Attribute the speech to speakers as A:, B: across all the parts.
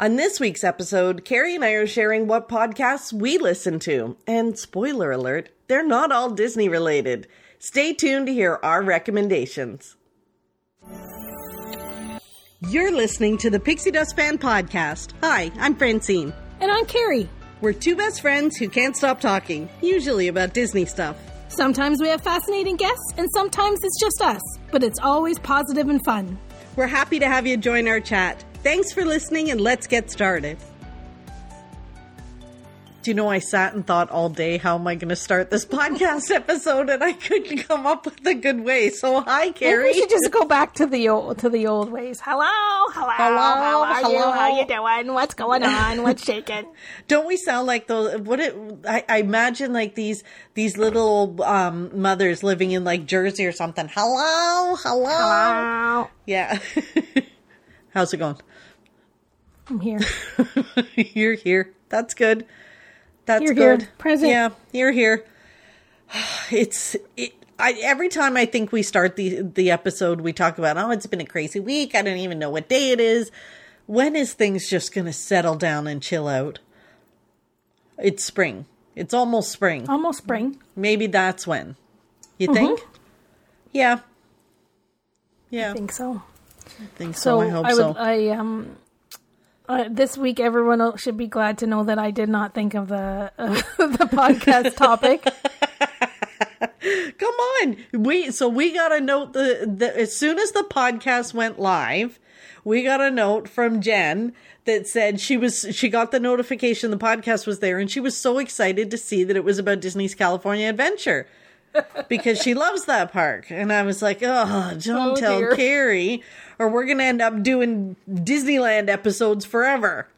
A: On this week's episode, Carrie and I are sharing what podcasts we listen to. And spoiler alert, they're not all Disney related. Stay tuned to hear our recommendations. You're listening to the Pixie Dust Fan Podcast. Hi, I'm Francine.
B: And I'm Carrie.
A: We're two best friends who can't stop talking, usually about Disney stuff.
B: Sometimes we have fascinating guests, and sometimes it's just us, but it's always positive and fun.
A: We're happy to have you join our chat. Thanks for listening, and let's get started. Do you know I sat and thought all day, how am I going to start this podcast episode? And I couldn't come up with a good way. So, hi,
B: Maybe
A: Carrie.
B: we should just go back to the old to the old ways. Hello, hello,
A: Hello,
B: how are you? How you doing? What's going on? What's shaking?
A: Don't we sound like those? What it? I, I imagine like these these little um, mothers living in like Jersey or something. Hello, hello.
B: Hello,
A: Yeah. How's it going?
B: I'm here.
A: you're here. That's good. That's
B: You're here.
A: good.
B: Present.
A: Yeah, you're here. It's it. I every time I think we start the the episode, we talk about oh, it's been a crazy week. I don't even know what day it is. When is things just going to settle down and chill out? It's spring. It's almost spring.
B: Almost spring.
A: Maybe that's when. You
B: Mm-hmm.
A: think? Yeah. Yeah,
B: I think so.
A: I think so.
B: So
A: I hope
B: I would.
A: so.
B: I um. Uh, this week, everyone should be glad to know that I did not think of the uh, the podcast topic.
A: Come on. We so we got a note the, the as soon as the podcast went live, we got a note from Jen that said she was she got the notification the podcast was there and she was so excited to see that it was about Disney's California Adventure. because she loves that park. And I was like, oh, don't
B: Oh,
A: tell. Carrie, or we're going to end up doing Disneyland episodes forever.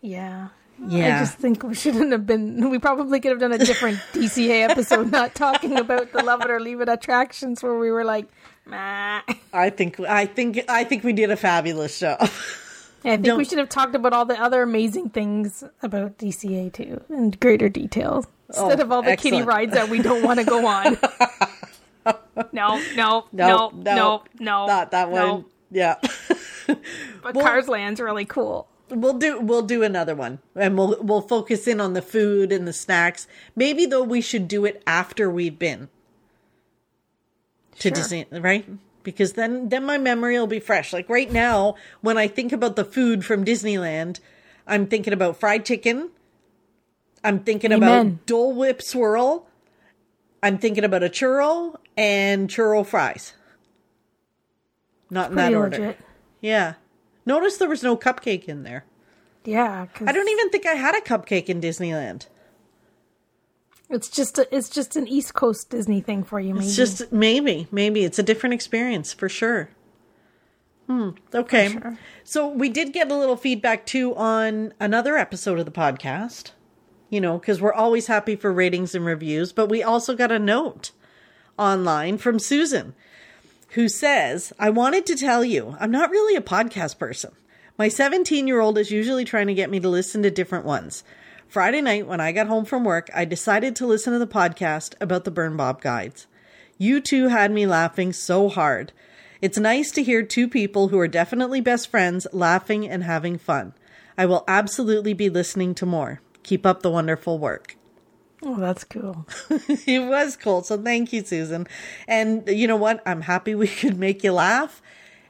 B: Yeah.
A: Yeah.
B: I just think we shouldn't have been. We probably could have done a different DCA episode, not talking about the love it or leave it attractions, where we were like, Meh.
A: I think, I think, I think we did a fabulous job.
B: I think
A: Don't-
B: we should have talked about all the other amazing things about DCA too, in greater detail, oh, instead
A: Oh,
B: of all the kiddie
A: excellent.
B: rides that we don't want to go on. no, no, no, no, no,
A: not that one.
B: no.
A: Yeah.
B: But Cars Land's really cool.
A: We'll do we'll do another one, and we'll we'll focus in on the food and the snacks. Maybe though we should do it after we've been to
B: Sure.
A: Disney, right? Because then then my memory will be fresh. Like right now, when I think about the food from Disneyland, I'm thinking about fried chicken. I'm thinking
B: Amen.
A: about Dole Whip swirl. I'm thinking about a churro and churro fries. Not in that order.
B: legit.
A: Yeah. Notice there was no cupcake in there.
B: Yeah,
A: I don't even think I had a cupcake in Disneyland.
B: It's just a, it's just an East Coast Disney thing for you, maybe.
A: It's just maybe, maybe it's a different experience for sure. Hmm. Okay.
B: sure.
A: So we did get a little feedback too on another episode of the podcast. You know, because we're always happy for ratings and reviews, but we also got a note online from Susan who says, I wanted to tell you, I'm not really a podcast person. My 17 year old is usually trying to get me to listen to different ones. Friday night, when I got home from work, I decided to listen to the podcast about the Birnbaum guides. You two had me laughing so hard. It's nice to hear two people who are definitely best friends laughing and having fun. I will absolutely be listening to more. Keep up the wonderful work.
B: Oh, that's cool.
A: it was cool. So thank you, Susan. And you know what? I'm happy we could make you laugh.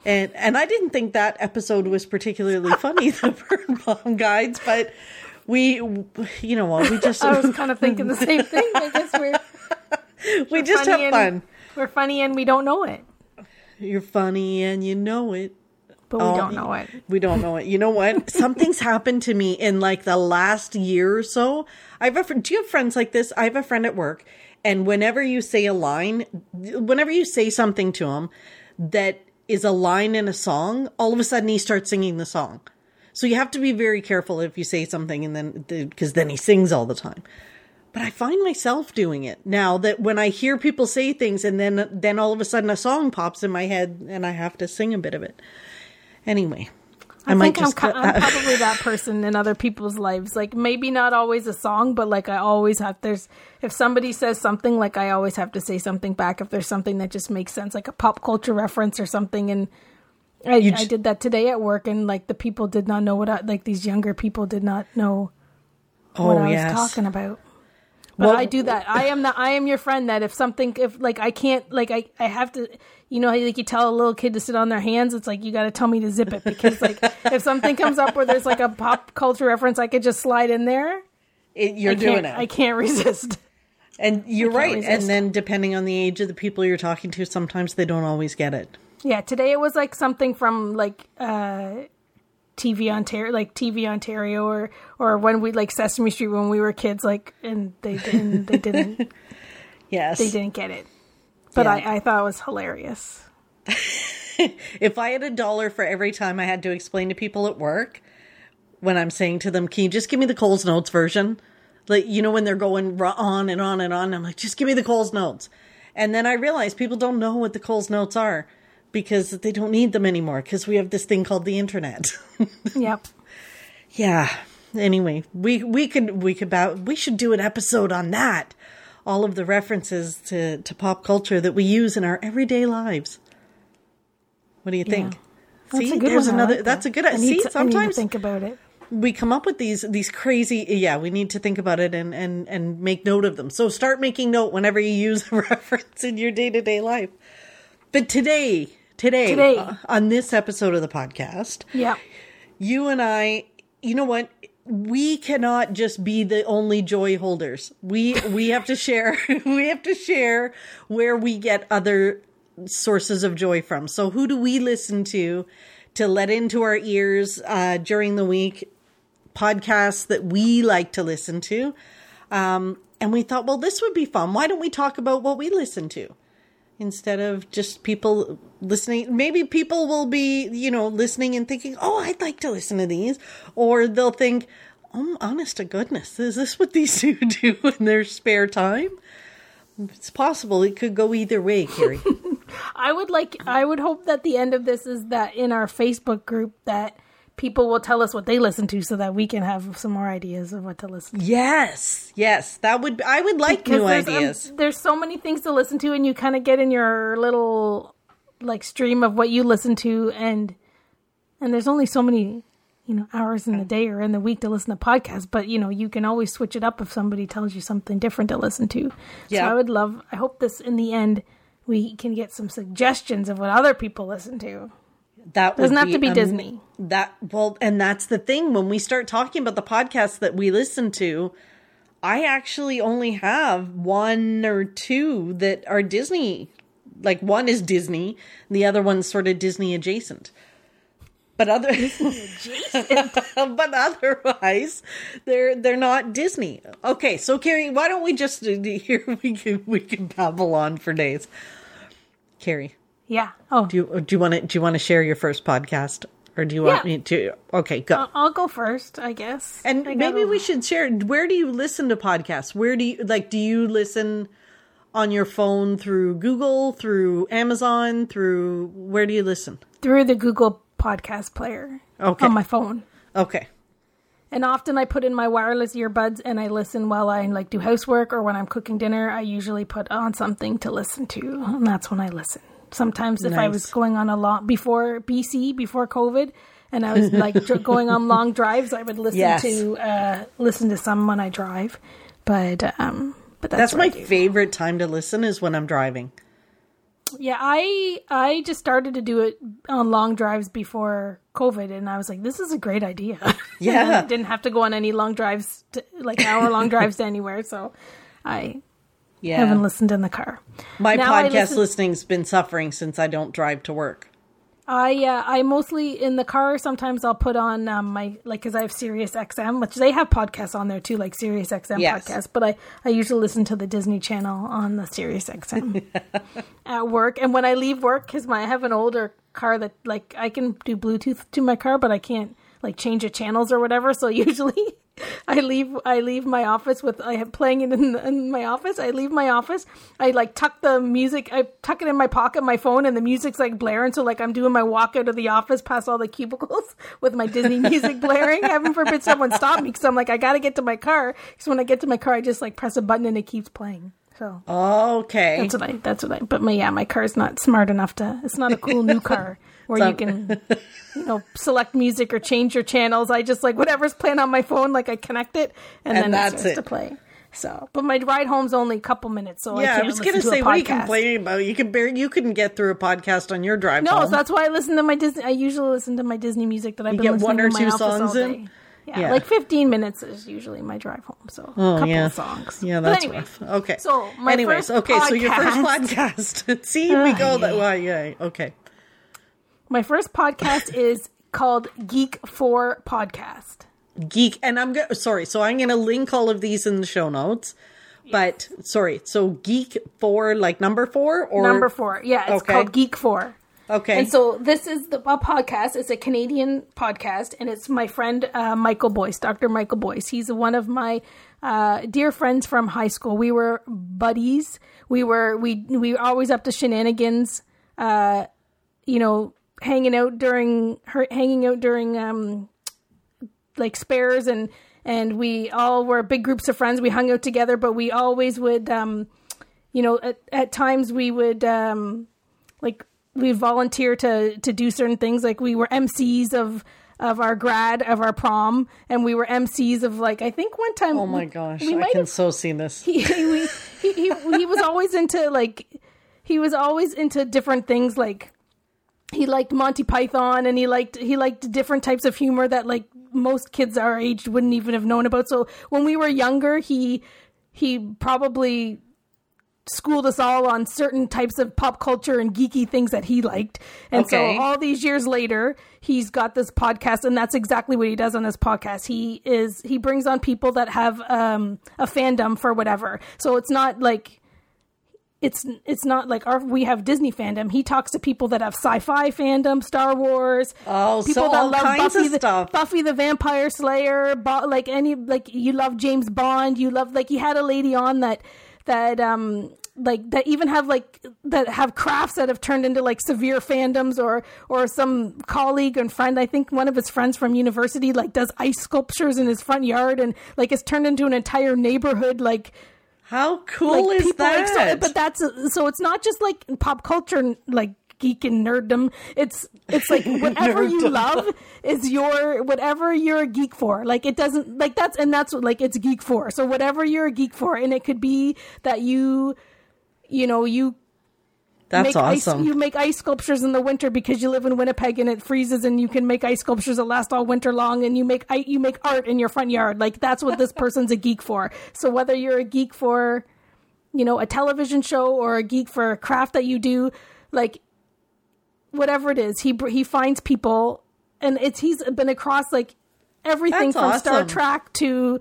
A: And and I didn't think that episode was particularly funny, the Birnbaum guides, but we, you know what? We just
B: I was kind of thinking the same thing. I guess we're
A: we just have
B: and,
A: fun.
B: We're funny and we don't know it,
A: You're funny and you know it.
B: but we
A: Oh,
B: don't know it.
A: We don't know it. You know what? Something's happened to me in like the last year or so. I have a fr- do you have friends like this? I have a friend at work, and whenever you say a line, whenever you say something to him that is a line in a song, all of a sudden he starts singing the song. So you have to be very careful if you say something and then because then he sings all the time. But I find myself doing it now that when I hear people say things and then then all of a sudden a song pops in my head and I have to sing a bit of it. Anyway, I,
B: I,
A: might
B: think I'm,
A: just cut
B: I'm probably that person in other people's lives. Like maybe not always a song, but like I always have. There's if somebody says something, like I always have to say something back. If there's something that just makes sense, like a pop culture reference or something, and I,
A: You
B: I
A: j-
B: did that today at work, and like the people did not know what I, like these younger people did not know oh, what
A: oh
B: I was talking about. But
A: Well-
B: I do that. I am the I am your friend. That if something, if like I can't, like I I have to, you know, how, like you tell a little kid to sit on their hands. It's like you got to tell me to zip it because like if something comes up where there's like a pop culture reference, I could just slide in there.
A: It- you're
B: I
A: doing it.
B: I can't resist.
A: and you're right.
B: resist.
A: And then depending on the age of the people you're talking to, sometimes they don't always get it.
B: Yeah, today it was like something from like uh TV Ontario, like TV Ontario, or or when we like Sesame Street when we were kids, like and they didn't they didn't
A: Yes.
B: they didn't get it, but
A: Yeah.
B: I I thought it was hilarious.
A: If I had a dollar for every time I had to explain to people at work when I'm saying to them, "Can you just give me the Coles Notes version?" Like you know when they're going on and on and on, I'm like, "Just give me the Coles Notes." And then I realize people don't know what the Coles Notes are because they don't need them anymore because we have this thing called the internet.
B: Yep.
A: yeah. Anyway, we we could we could about we should do an episode on that. All of the references to to pop culture that we use in our everyday lives. What do you think?
B: That's
A: See,
B: a good
A: there's
B: one.
A: Another.
B: like
A: that's
B: that.
A: a good.
B: I
A: See,
B: to- I need to
A: sometimes
B: think about it.
A: we come up with these these crazy. Yeah, we need to think about it and and and make note of them. So start making note whenever you use a reference in your day to day life. But today, today,
B: Today.
A: uh, on this episode of the podcast,
B: yeah,
A: you and I, you know what? We cannot just be the only joy holders. We we have to share. we have to share where we get other sources of joy from. So who do we listen to to let into our ears uh, during the week? Podcasts that we like to listen to. Um, and we thought, well, this would be fun. Why don't we talk about what we listen to? Instead of just people listening. Maybe people will be, you know, listening and thinking, oh, I'd like to listen to these. Or they'll think, oh, honest to goodness, is this what these two do in their spare time? It's possible. It could go either way, Carrie.
B: I would like. I would hope that the end of this is that in our Facebook group that people will tell us what they listen to, so that we can have some more ideas of what to listen. to.
A: yes, yes, that would. I would like new
B: there's, um,
A: ideas.
B: there's so many things to listen to, and you kind of get in your little like stream of what you listen to, and and there's only so many you know hours in the day or in the week to listen to podcasts. But you know you can always switch it up if somebody tells you something different to listen to.
A: Yeah.
B: So I would love. I hope this in the end we can get some suggestions of what other people listen to.
A: That
B: Doesn't have to be
A: am-
B: Disney.
A: That well, and that's the thing. When we start talking about the podcasts that we listen to, I actually only have one or two that are Disney. Like one is Disney, the other one's sort of Disney adjacent. But other, but otherwise, they're they're not Disney. Okay, so Carrie, why don't we just here we can we can babble on for days. Carrie,
B: Yeah. Oh,
A: do you oh, do you want to do you want to share your first podcast, or do you want
B: Yeah.
A: me to? Okay, go.
B: I- I'll go first, I guess.
A: and
B: I
A: maybe we should share. Where do you listen to podcasts? Where do you like? Do you listen on your phone through Google, through Amazon, through where do you listen?
B: through the Google Podcast Player
A: Okay,
B: on my phone.
A: okay,
B: And often I put in my wireless earbuds and I listen while I like do housework or when I'm cooking dinner. I usually put on something to listen to, and that's when I listen. Sometimes if I was going on a long before BC before COVID, and I was like going on long drives, I would listen
A: Yes.
B: to uh, listen to some when I drive. But um, but that's,
A: that's my favorite time to listen is when I'm driving.
B: Yeah, I I just started to do it on long drives before COVID, and I was like, this is a great idea.
A: Yeah.
B: I didn't have to go on any long drives, to, like hour long drives to anywhere. So I
A: Yeah,
B: haven't listened in the car.
A: my
B: Now
A: podcast
B: listen-
A: listening's been suffering since I don't drive to work.
B: I uh, I mostly in the car. Sometimes I'll put on um, my like because I have Sirius XM, which they have podcasts on there too, like Sirius XM
A: Yes.
B: podcasts. But I I usually listen to the Disney Channel on the Sirius XM at work. And when I leave work, because my I have an older car that like I can do Bluetooth to my car, but I can't like change the channels or whatever. So usually. I leave. I leave my office with. I am playing it in, in my office. I leave my office. I like tuck the music. I tuck it in my pocket, my phone, and the music's like blaring. So like I'm doing my walk out of the office past all the cubicles with my Disney music blaring. Heaven forbid someone stop me because I'm like I got to get to my car. Because when I get to my car, I just like press a button and it keeps playing. So
A: Okay,
B: that's what I. That's what I. But my yeah, my car's not smart enough to. It's not a cool new car where
A: So-
B: you can, you know, select music or change your channels. I just like whatever's playing on my phone, like I connect it, and,
A: And
B: then
A: that's
B: it starts
A: it.
B: to play. So, but my ride home's only a couple minutes, so
A: Yeah, I,
B: can't
A: was gonna
B: to
A: say, what are you complaining about? You can bear, you couldn't get through a podcast on your drive
B: No,
A: home.
B: so that's why I listen to my Disney. I usually listen to my Disney music that I've
A: You
B: been
A: get
B: listening
A: one or
B: my
A: two songs in?
B: Yeah,
A: Yeah.
B: like 15 minutes is usually my drive home. So a
A: Oh
B: couple
A: yeah,
B: of songs.
A: yeah,
B: But
A: that's
B: anyway,
A: rough. Okay,
B: So my
A: anyways,
B: first
A: okay, so your first
B: podcast-
A: podcast. See, we go that way. Yeah, okay.
B: My first podcast is called Geek 4 Podcast.
A: Geek, and I'm go- sorry. So I'm going to link all of these in the show notes. But sorry, so geek four, like number four, or
B: Number four. Yeah, it's
A: Okay.
B: called Geek 4.
A: Okay,
B: And so this is the a podcast. It's a Canadian podcast, and it's my friend uh, Michael Boyce, Dr. Michael Boyce. He's one of my uh, dear friends from high school. We were buddies. We were we we were always up to shenanigans. Uh, you know, hanging out during her hanging out during um like spares and and we all were big groups of friends. We hung out together, but we always would um you know at, at times we would um like we volunteer to to do certain things like we were MCs of of our grad of our prom and we were MCs of like I think one time
A: oh my gosh,
B: we
A: I can
B: have
A: so see this.
B: he, he, he, he, he was always into like he was always into different things like he liked Monty Python and he liked he liked different types of humor that like most kids our age wouldn't even have known about. So when we were younger, he he probably schooled us all on certain types of pop culture and geeky things that he liked. And
A: Okay.
B: so all these years later, he's got this podcast and that's exactly what he does on this podcast. He is he brings on people that have um a fandom for whatever. So it's not like it's it's not like our we have Disney fandom. He talks to people that have sci-fi fandom, Star Wars.
A: Oh, so all kinds
B: Buffy
A: of
B: the,
A: stuff.
B: Buffy the Vampire Slayer, Bo- like any like you love James Bond. You love like he had a lady on that that um like that even have like that have crafts that have turned into like severe fandoms or or some colleague and friend i think one of his friends from university like does ice sculptures in his front yard and like it's turned into an entire neighborhood like
A: How cool
B: like
A: is
B: people like
A: that?
B: so, but that's so it's not just like pop culture like geek and nerddom. It's it's like whatever you love is your whatever you're a geek for. Like it doesn't like that's and that's what like it's geek for. So whatever you're a geek for and it could be that you you know you
A: That's
B: make
A: awesome.
B: ice you make ice sculptures in the winter because you live in Winnipeg and it freezes and you can make ice sculptures that last all winter long and you make you make art in your front yard like that's what this person's a geek for so whether you're a geek for you know a television show or a geek for a craft that you do like whatever it is he he finds people and it's he's been across like everything
A: That's
B: from Star. Trek to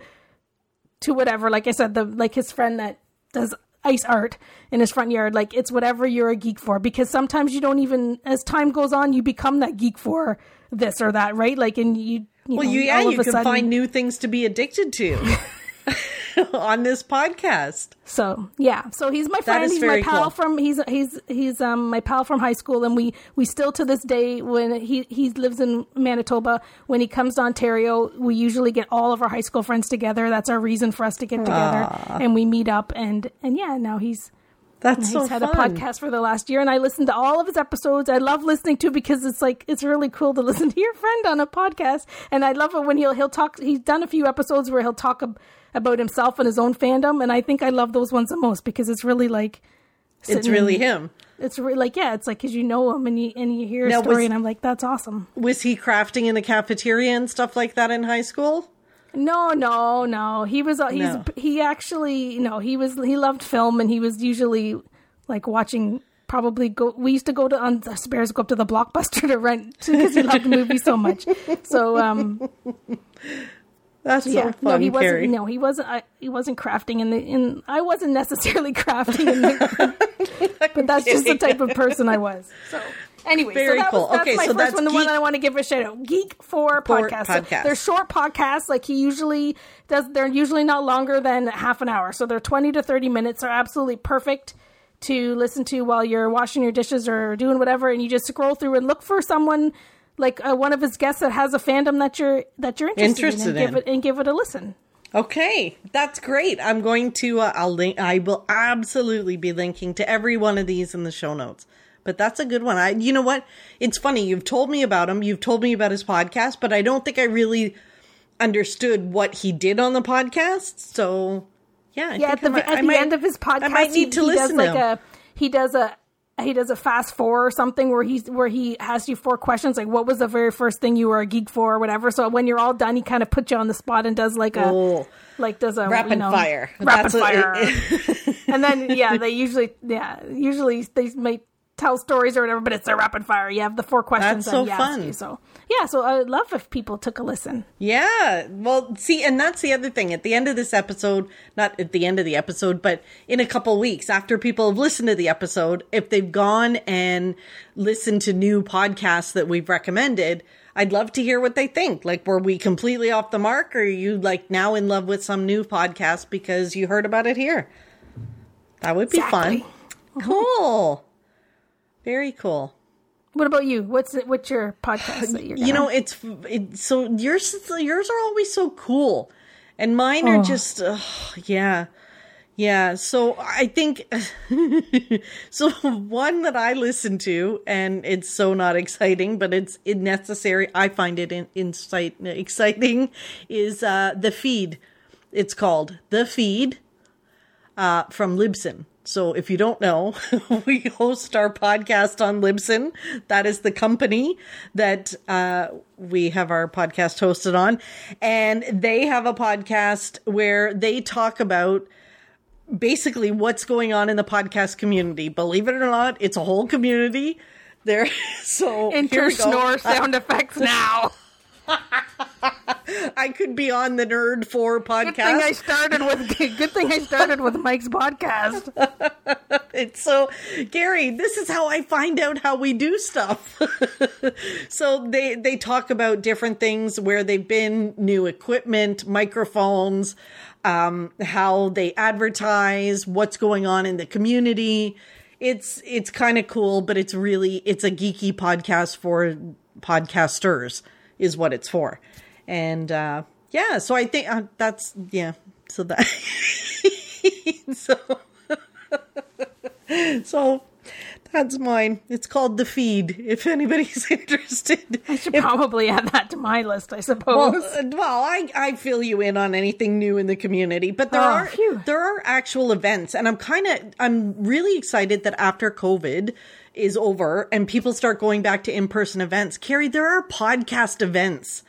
B: to whatever like I said the like his friend that does ice art in his front yard. Like it's whatever you're a geek for because sometimes you don't even as time goes on you become that geek for this or that right? Like and you, you
A: well,
B: know,
A: you yeah, you can
B: sudden-
A: find new things to be addicted to on this podcast.
B: So yeah, so he's my friend. He's my pal
A: cool.
B: from he's he's he's um my pal from high school, and we we still to this day when he he lives in Manitoba. When he comes to Ontario, we usually get all of our high school friends together. That's our reason for us to get together, and we meet up. And and yeah, now he's
A: That's
B: he's
A: so
B: had
A: fun.
B: a podcast for the last year, and I listened to all of his episodes. I love listening to because it's like it's really cool to listen to your friend on a podcast, and I love it when he'll he'll talk. He's done a few episodes where he'll talk ab- about himself and his own fandom, and I think I love those ones the most because it's really like
A: It's really him.
B: It's re- like yeah, it's like because you know him and you and you hear a
A: Now,
B: story,
A: was-
B: and I'm like that's awesome.
A: Was he crafting in the cafeteria and stuff like that in high school?
B: No, no, no. He was uh, he's
A: No.
B: he actually no he was he loved film and he was usually like watching probably go we used to go to on the spares go up to the blockbuster to rent because he loved the movie so much so um
A: That's so
B: yeah
A: fun,
B: no he wasn't
A: Carrie.
B: no he wasn't I, he wasn't crafting in the in i wasn't necessarily crafting in the but that's just the type of person i was so anyway
A: Very
B: so that
A: cool.
B: was, that's
A: Okay,
B: my
A: so
B: first
A: that's
B: one the one that i want to give a shout out geek for
A: For
B: podcasts So
A: podcast.
B: they're short podcasts like he usually does they're usually not longer than half an hour so they're 20 to 30 minutes are absolutely perfect to listen to while you're washing your dishes or doing whatever and you just scroll through and look for someone like uh, one of his guests that has a fandom that you're that you're interested,
A: Interested
B: in, and
A: in.
B: give it and give it a listen
A: Okay, that's great. I'm going to. Uh, I'll link. I will absolutely be linking to every one of these in the show notes. but that's a good one. I, you know what? It's funny. You've told me about him. You've told me about his podcast, but I don't think I really understood what he did on the podcast. So, yeah, I
B: Yeah, at the
A: I might-
B: at the
A: might-
B: end of his podcast,
A: I might need to
B: he,
A: listen
B: does
A: to
B: like
A: him.
B: a he does a he does a fast four or something where he's where he asks you four questions like what was the very first thing you were a geek for or whatever. So when you're all done, he kind of puts you on the spot and does like a
A: Oh.
B: like does a
A: Rapid
B: you know,
A: fire.
B: rapid
A: That's
B: fire. and then yeah, they usually yeah usually they may tell stories or whatever, but it's a rapid fire. You have the four questions
A: That's so
B: asks
A: fun.
B: you. So yeah, so I would love if people took a listen.
A: Yeah. Well, see, and that's the other thing. At the end of this episode, not at the end of the episode, but in a couple weeks after people have listened to the episode, if they've gone and listened to new podcasts that we've recommended, I'd love to hear what they think. Like, were we completely off the mark or are you like now in love with some new podcast because you heard about it here? That would be
B: Exactly.
A: fun. Cool. Very cool.
B: What about you? What's it, what's your podcast that you're
A: you know it's it, so yours yours are always so cool and mine are
B: Oh.
A: just ugh, yeah yeah so i think so one that i listen to and it's so not exciting but it's necessary i find it in, insight exciting is uh the feed it's called the feed uh, from Libsyn. So if you don't know, we host our podcast on Libsyn. That is the company that uh, we have our podcast hosted on. And they have a podcast where they talk about basically what's going on in the podcast community. Believe it or not, it's a whole community. There, so
B: Enter snore sound effects now.
A: I could be on the Nerd Four podcast.
B: Good thing I started with. Good thing I started with Mike's podcast.
A: It's so Gary, this is how I find out how we do stuff. so they they talk about different things where they've been, new equipment, microphones, um, how they advertise, what's going on in the community. It's it's kind of cool, but it's really it's a geeky podcast for podcasters is what it's for. And uh yeah, so I think uh, that's yeah, so that so so that's mine. It's called The Feed, if anybody's interested.
B: I should
A: If-
B: probably add that to my list. I suppose.
A: uh, well, I, I fill you in on anything new in the community, but there
B: Oh,
A: are
B: phew.
A: there are actual events, and I'm kind of I'm really excited that after COVID is over and people start going back to in person events. Carrie, there are podcast events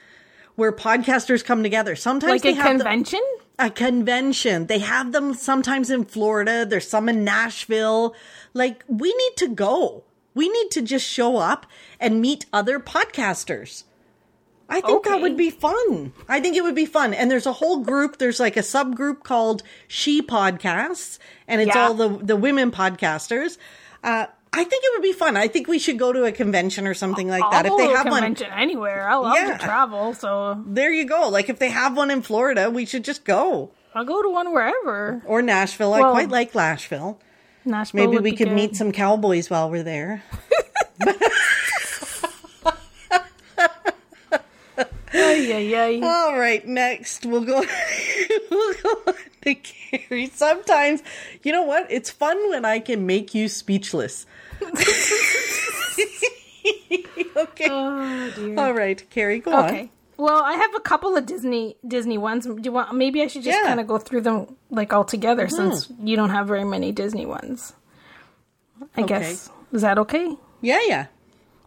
A: where podcasters come together. Sometimes
B: like
A: they
B: a
A: have
B: convention.
A: a convention. They have them sometimes in Florida. There's some in Nashville. Like, we need to go. We need to just show up and meet other podcasters. I think that would be fun. I think it would be fun. And there's a whole group, there's like a subgroup called She Podcasts, and it's
B: Yeah.
A: all the, the women podcasters. Uh, I think it would be fun. I think we should go to a convention or something like that.
B: I'll
A: If they have one,
B: convention anywhere. I love
A: Yeah.
B: to travel, so
A: there you go. Like if they have one in Florida, we should just go.
B: I'll go to one wherever.
A: Or Nashville. I quite like Nashville.
B: Nashville.
A: Maybe we could
B: good.
A: meet some cowboys while we're there.
B: Ay, ay, ay.
A: All right, next we'll go. we'll go on to Carrie. Sometimes, you know what? It's fun when I can make you speechless. okay.
B: Oh dear.
A: All right, Carrie, go
B: Okay.
A: on.
B: Well, I have a couple of Disney Disney ones. Do you want? Maybe I should just
A: Yeah. Mm-hmm.
B: kind of go through them like all together, since you don't have very many Disney ones. I
A: Okay.
B: guess is that okay?
A: Yeah, yeah.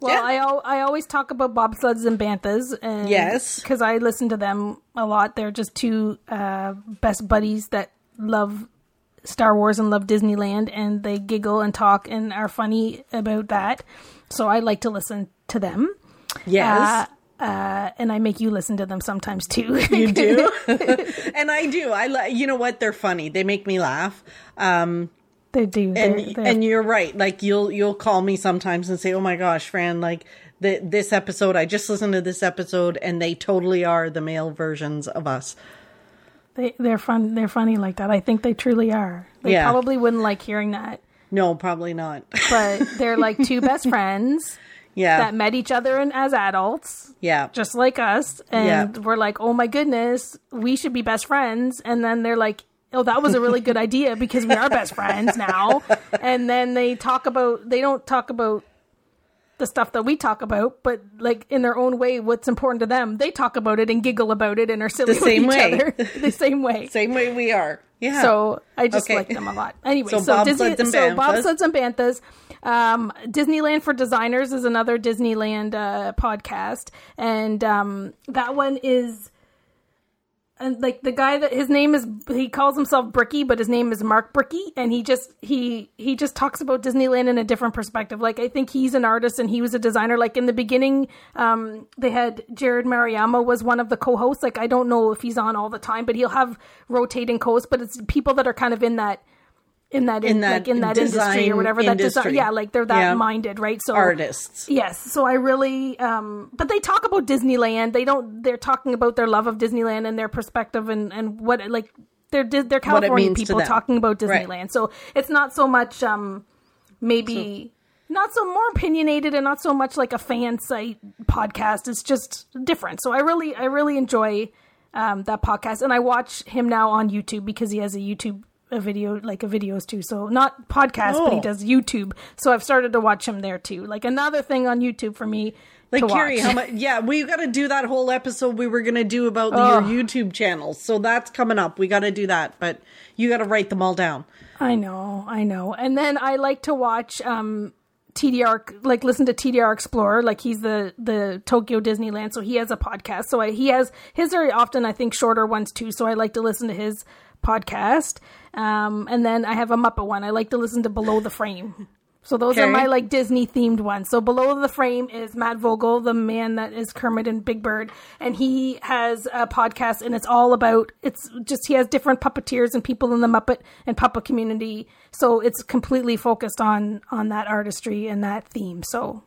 B: Well,
A: Yeah.
B: I al- I always talk about bobsleds and banthas, and
A: Yes.
B: because I listen to them a lot. They're just two uh, best buddies that love Star Wars and love Disneyland, and they giggle and talk and are funny about that. So I like to listen to them.
A: Yes.
B: Uh, uh, and I make you listen to them sometimes too.
A: you do. and I do. I li- you know what? They're funny. They make me laugh. Um
B: they do.
A: and
B: They're- they're-
A: and you're right. Like you'll you'll call me sometimes and say, "Oh my gosh, Fran, like the, this episode, I just listened to this episode, and they totally are the male versions of us."
B: they, they're fun. They're funny like that. I think they truly are. They
A: Yeah.
B: probably wouldn't like hearing that,
A: No, probably not.
B: but they're like two best friends
A: yeah,
B: that met each other in, as adults.
A: yeah,
B: just like us and
A: Yeah.
B: we're like oh my goodness we should be best friends and then they're like oh, that was a really good idea because we are best friends now. And then they talk about, they don't talk about the stuff that we talk about, but like in their own way, what's important to them. They talk about it and giggle about it and are silly
A: The same
B: with each
A: way.
B: other the same way.
A: Same way we are. Yeah.
B: So I just
A: Okay.
B: like them a lot. Anyway,
A: So
B: so,
A: bobsleds
B: Disney,
A: and
B: so bobsleds and banthas. Um, Disneyland for Designers is another Disneyland uh, podcast, and um, that one is. And like the guy that his name is, he calls himself Bricky, but his name is Mark Bricky, and he just he he just talks about Disneyland in a different perspective. Like I think he's an artist and he was a designer. Like in the beginning, um, they had Jared Mariama was one of the co-hosts. Like I don't know if he's on all the time, but he'll have rotating co-hosts. But it's people that are kind of in that in that
A: In that
B: like in that industry or whatever that design. Yeah, like they're that
A: Yeah.
B: minded, right? So
A: Artists.
B: Yes, so I really, um, but they talk about Disneyland. They don't. They're talking about their love of Disneyland and their perspective and and what like they're they're California people talking about
A: Right.
B: Disneyland. So it's not so much um maybe not so more opinionated and not so much like a fan site podcast. It's just different. So I really I really enjoy um, that podcast and I watch him now on YouTube because he has a YouTube a video like a videos too. So not podcast, but he
A: Oh.
B: does YouTube. So I've started to watch him there too. Like another thing on YouTube for me.
A: Like Carrie, how much? Yeah, we got to do that whole episode we were going to do about
B: Oh.
A: your YouTube channels. So that's coming up. We got to do that, but you got to write them all down.
B: I know, I know. And then I like to watch um TDR like listen to TDR Explorer, like he's the the Tokyo Disneyland, so he has a podcast. So I, he has his very often I think shorter ones too, so I like to listen to his podcast. Um and then I have a Muppet one. I like to listen to Below the Frame. So those are my like Disney themed ones. So below the frame is Matt Vogel, the man that is Kermit and Big Bird, and he has a podcast and it's all about it's just he has different puppeteers and people in the Muppet and puppet community. So it's completely focused on on that artistry and that theme. So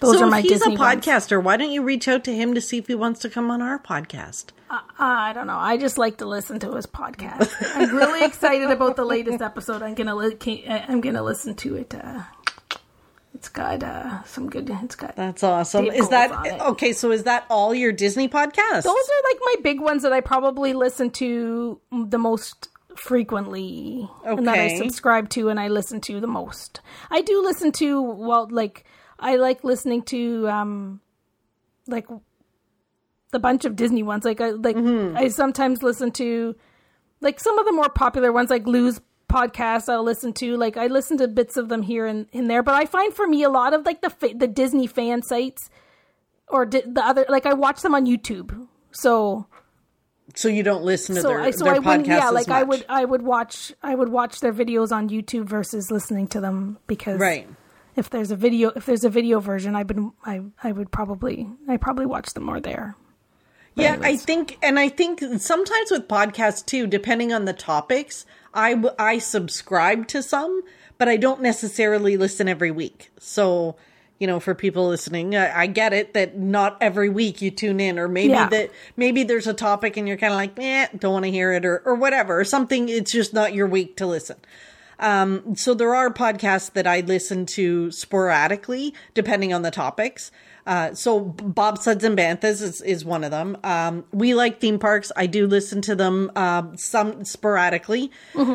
B: those
A: so
B: are
A: if
B: my
A: he's
B: Disney
A: a
B: ones.
A: podcaster, why don't you reach out to him to see if he wants to come on our podcast?
B: Uh, I don't know. I just like to listen to his podcast. I'm really excited about the latest episode. I'm gonna li- I'm gonna listen to it. Uh, it's got uh, some good. It's got
A: That's awesome. Is that
B: Grohl's on it.
A: okay? So is that all your Disney podcasts?
B: those are like my big ones that I probably listen to the most frequently and that I subscribe to and I listen to the most. I do listen to well like I like listening to um like the bunch of Disney ones like I like
A: Mm-hmm.
B: I sometimes listen to like some of the more popular ones like Lou's podcast I'll listen to like I listen to bits of them here and in there but I find for me a lot of like the fa- the Disney fan sites or di- the other like I watch them on YouTube so
A: so you don't listen to
B: so
A: their,
B: I so
A: their
B: I
A: podcasts
B: yeah like I would I would watch I would watch their videos on YouTube versus listening to them because
A: right.
B: If there's a video if there's a video version I've been I I would probably I probably watch them more there
A: Yeah, I think, and I think sometimes with podcasts too, depending on the topics, i i subscribe to some, but I don't necessarily listen every week. So, you know, for people listening, I, I get it that not every week you tune in, or maybe
B: Yeah.
A: that maybe there's a topic and you're kind of like, eh, don't want to hear it, or or whatever, or something. It's just not your week to listen. Um, so there are podcasts that I listen to sporadically, depending on the topics. Uh, so bobsleds and banthas is, is one of them. Um, we like theme parks. I do listen to them um, some sporadically,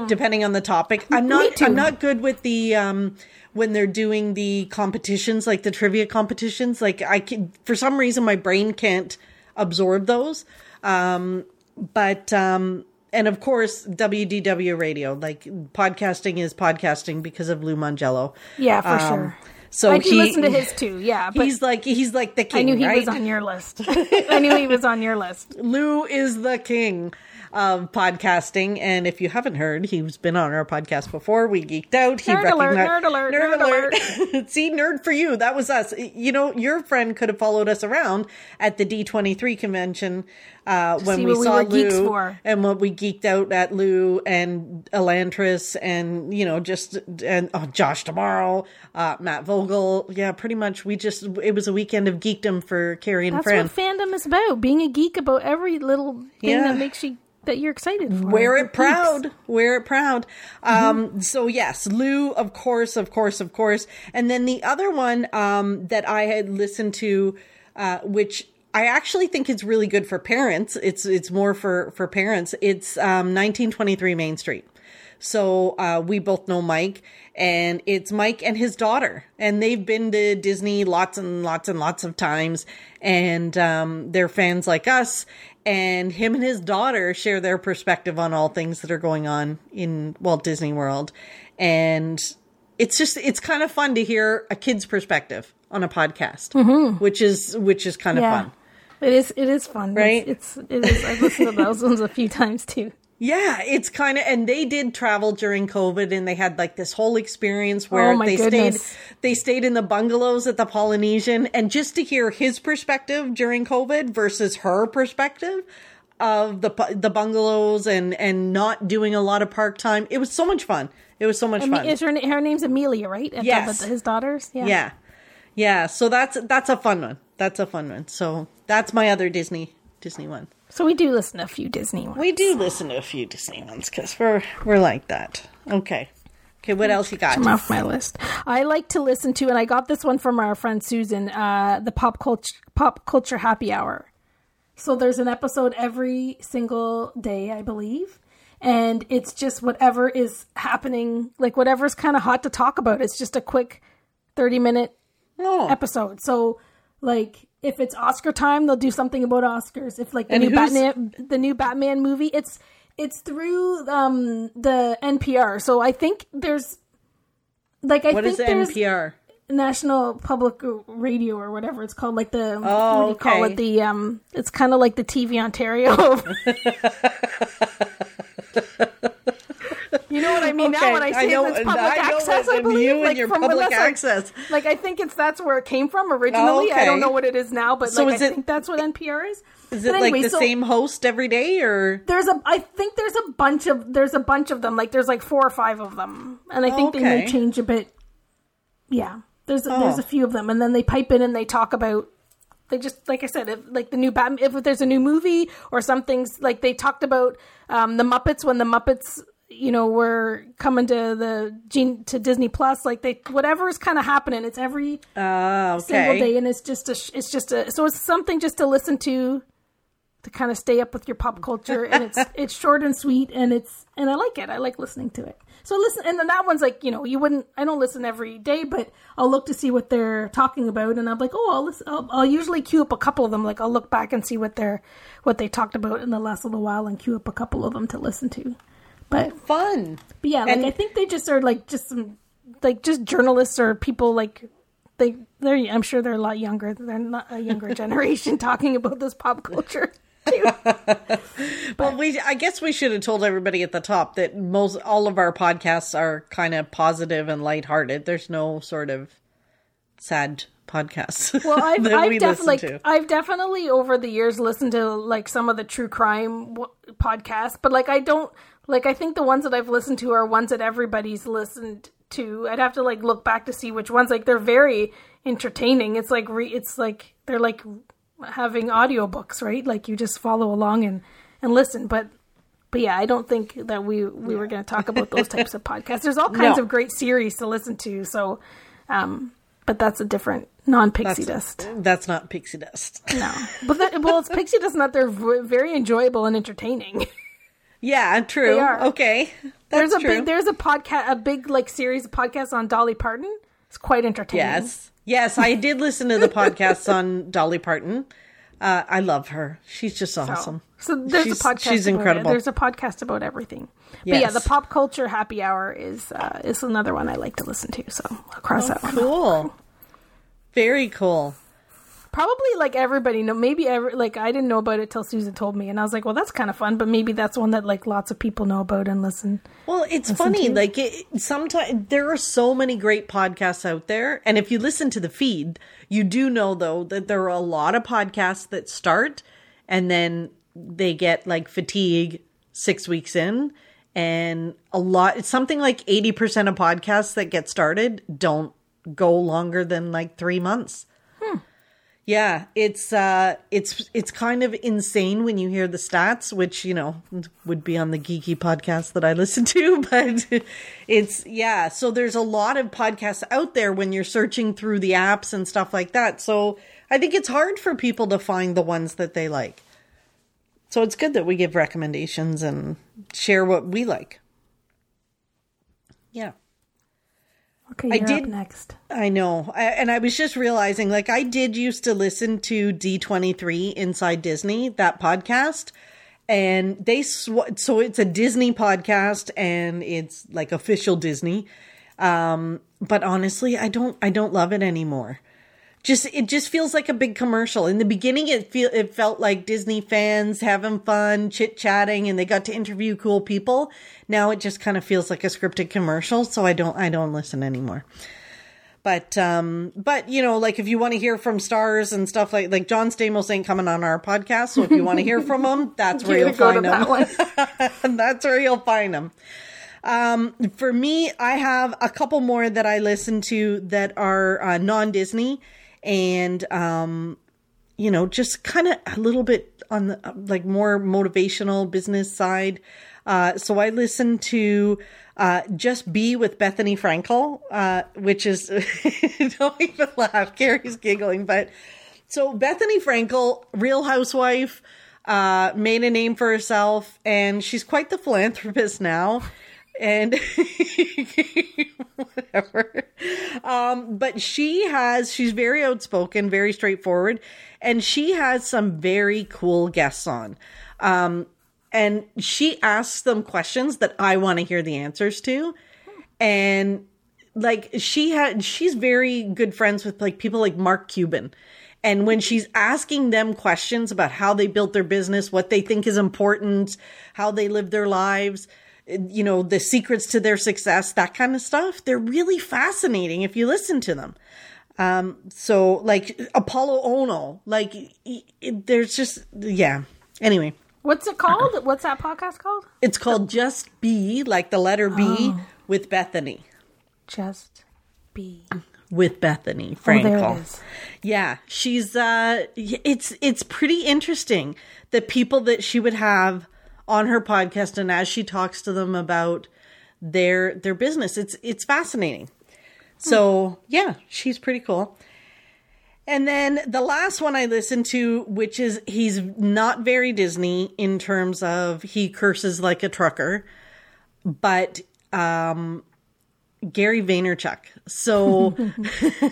A: depending on the topic. I'm not. I'm not good with the um, when they're doing the competitions, like the trivia competitions. Like I can, for some reason, my brain can't absorb those. Um, but um, and of course WDW radio, like podcasting is podcasting because of Lou Mongello.
B: yeah for
A: Um,
B: sure
A: So
B: I do
A: he,
B: listen to his too yeah but
A: he's like he's like the king.
B: I knew he
A: right?
B: was on your list I knew he was on your list
A: Lou is the king of podcasting, and if you haven't heard, he's been on our podcast before. We geeked out. He
B: Nerd alert, nerd alert, nerd
A: alert. See, nerd for you. That was us. You know, your friend could have followed us around at the D twenty three convention uh, when we
B: what we
A: saw Lou
B: for.
A: and what we geeked out at Lou and Elantris and you know just and oh, Josh D'Amaro, uh, Matt Vogel. Yeah, pretty much. We just it was a weekend of geekdom for Carrie and
B: that's
A: Fran.
B: what fandom is about being a geek about every little thing
A: Yeah.
B: that makes you that you're excited for
A: wear it proud wear it proud um
B: Mm-hmm.
A: so yes lou of course of course of course and then the other one um that i had listened to uh which I actually think is really good for parents. It's it's more for for parents. It's um, 1923 Main Street. So uh, we both know Mike, and it's Mike and his daughter, and they've been to Disney lots and lots and lots of times, and um, they're fans like us. And him and his daughter share their perspective on all things that are going on in Walt Disney World, and it's just it's kind of fun to hear a kid's perspective on a podcast, which is which is kind of
B: Yeah.
A: fun.
B: It is. It is fun,
A: Right?
B: It's, it's it is. I've listened to those ones a few times too.
A: Yeah, it's kind of, and they did travel during COVID, and they had like this whole experience oh where
B: Oh,
A: they
B: goodness.
A: stayed, they stayed in the bungalows at the Polynesian, and just to hear his perspective during COVID versus her perspective of the the bungalows and and not doing a lot of park time, it was so much fun. It was so much
B: mean,
A: fun.
B: is her her name's Amelia, right? And
A: Yes.
B: his daughters. Yeah.
A: Yeah. Yeah, so that's that's a fun one. That's a fun one. So that's my other Disney Disney one.
B: So we do listen to a few Disney ones.
A: We do listen to a few Disney ones cuz we're we're like that. Okay. Okay, what else you got?
B: Come off my list. I like to listen to, and I got this one from our friend Susan. Uh, the pop culture pop culture happy hour. So there's an episode every single day, I believe, and it's just whatever is happening, like whatever's kind of hot to talk about. It's just a quick thirty minute
A: Oh,
B: episode. So like if it's Oscar time, they'll do something about Oscars. If like the
A: And
B: new
A: who's-
B: Batman the new Batman movie, it's it's through um the NPR. So I think there's like I
A: what
B: think
A: is
B: there's
A: NPR?
B: National Public Radio or whatever it's called, like the
A: Oh,
B: what do you call it? The um, it's kind of like the TV Ontario. you know what I mean
A: Okay,
B: now when I
A: I
B: say
A: know-
B: it's public
A: I
B: access. I believe
A: you and
B: like
A: your
B: from
A: public
B: I-
A: access.
B: like I think it's that's where it came from originally. I
A: okay.
B: don't know what it is now, but
A: So
B: like
A: is
B: I
A: it-
B: think that's what NPR is.
A: Is it
B: But
A: like the
B: so-
A: same host every day or
B: there's a I think there's a bunch of there's a bunch of them. Like there's like four or five of them, and I think they may change a bit. Yeah, there's
A: Oh.
B: there's a few of them, and then they pipe in and they talk about. They just like I said, if, like the new Batman. If there's a new movie or something's like they talked about um, the Muppets when the Muppets, you know, we're coming to the Gene to Disney Plus. Like they whatever is kind of happening. It's every
A: uh,
B: single day, and it's just a it's just a so it's something just to listen to to kind of stay up with your pop culture, and it's it's short and sweet, and it's and I like it. I like listening to it. So listen, and then that one's like you know you wouldn't I don't listen every day, but I'll look to see what they're talking about, and I'm like oh I'll listen. I'll, I'll usually queue up a couple of them. Like I'll look back and see what they're what they talked about in the last little while, and queue up a couple of them to listen to. But
A: Fun.
B: but yeah, like
A: And-
B: I think they just are like just some like just journalists or people like they they're I'm sure they're a lot younger. They're not a younger generation talking about this pop culture. Too.
A: Well, we I guess we should have told everybody at the top that most all of our podcasts are kind of positive and lighthearted. There's no sort of sad podcasts.
B: Well, I've,
A: that
B: I've
A: we
B: definitely
A: to.
B: I've definitely over the years listened to like some of the true crime w- podcasts, but like I don't like I think the ones that I've listened to are ones that everybody's listened to. I'd have to like look back to see which ones. Like they're very entertaining. It's like re- it's like they're like having audiobooks, right? Like you just follow along and and listen, but. But yeah, I don't think that we we were going to talk about those types of podcasts. There's all kinds
A: No.
B: of great series to listen to. So, um, but that's a different non pixie dust.
A: That's not pixie dust.
B: No, but that, well, it's pixie dust. Not they're v- very enjoyable and entertaining.
A: Yeah, true. Okay,
B: there's a
A: true.
B: big there's a podcast a big like series of podcasts on Dolly Parton. It's quite entertaining.
A: yes, yes, I did listen to the podcasts on Dolly Parton. Uh, I love her. She's just awesome.
B: So there's
A: She's-
B: a podcast.
A: she's
B: it.
A: incredible.
B: There's a podcast about everything. But yeah, the pop culture happy hour is uh, is another one I like to listen to. So I'll cross that one.
A: Cool. Very cool.
B: Probably like everybody know. Maybe every, like I didn't know about it till Susan told me, and I was like, well, that's kind of fun. But maybe that's one that like lots of people know about and listen.
A: Well, it's funny. Like it, sometimes there are so many great podcasts out there, and if you listen to the feed, you do know though that there are a lot of podcasts that start and then they get like fatigue six weeks in, and a lot. It's something like eighty percent of podcasts that get started don't go longer than like three months. Yeah, it's uh it's it's kind of insane when you hear the stats, which, you know, would be on the geeky podcast that I listen to, but it's yeah, so there's a lot of podcasts out there when you're searching through the apps and stuff like that. So I think it's hard for people to find the ones that they like. So it's good that we give recommendations and share what we like. Yeah.
B: Okay,
A: I did-
B: next.
A: I know. I, and I was just realizing, like, I did used to listen to D23 Inside Disney, that podcast. And they, sw- so it's a Disney podcast and it's like official Disney. Um, but honestly, I don't, I don't love it anymore. Just, it just feels like a big commercial. In the beginning, it feel, it felt like Disney fans having fun, chit chatting, and they got to interview cool people. Now it just kind of feels like a scripted commercial. So I don't, I don't listen anymore but um but you know like if you want to hear from stars and stuff like like john stamos ain't coming on our podcast so if you want to hear from him that's where you'll find
B: to that
A: that's where you'll find him um for me i have a couple more that i listen to that are uh, non-disney and um you know just kind of a little bit on the like more motivational business side uh so i listen to uh, just be with Bethenny Frankel, uh, which is don't even laugh. Carrie's giggling, but so Bethenny Frankel, Real Housewife, uh, made a name for herself, and she's quite the philanthropist now. And whatever. Um, but she has, she's very outspoken, very straightforward, and she has some very cool guests on. Um, and she asks them questions that I want to hear the answers to. And like she had she's very good friends with like people like Mark Cuban. And when she's asking them questions about how they built their business, what they think is important, how they live their lives, you know, the secrets to their success, that kind of stuff, they're really fascinating if you listen to them. Um, so like Apolo Ohno, like it, it- there's just, yeah. Anyway,
B: What's it called? What's that podcast called?
A: it's called Just B, like the letter B with Bethenny.
B: Just be.
A: With Bethenny
B: Oh,
A: Frankel.
B: is.
A: Yeah, she's uh it's it's pretty interesting the people that she would have on her podcast and as she talks to them about their their business. It's it's fascinating. So, yeah, she's pretty cool. And then the last one I listened to, which is he's not very Disney in terms of he curses like a trucker, but um Gary Vaynerchuk. So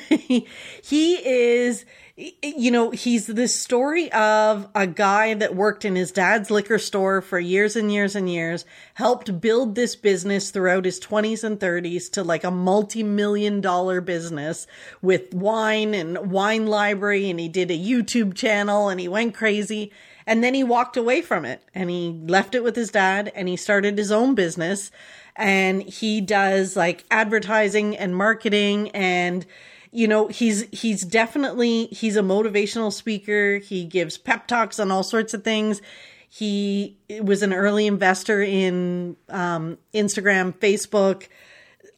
A: he, he is, you know, he's the story of a guy that worked in his dad's liquor store for years and years and years, helped build this business throughout his 20s and 30s to like a multi million dollar business with wine and wine library. And he did a YouTube channel and he went crazy. And then he walked away from it and he left it with his dad and he started his own business and he does like advertising and marketing and you know he's he's definitely he's a motivational speaker. He gives pep talks on all sorts of things. He was an early investor in um, instagram facebook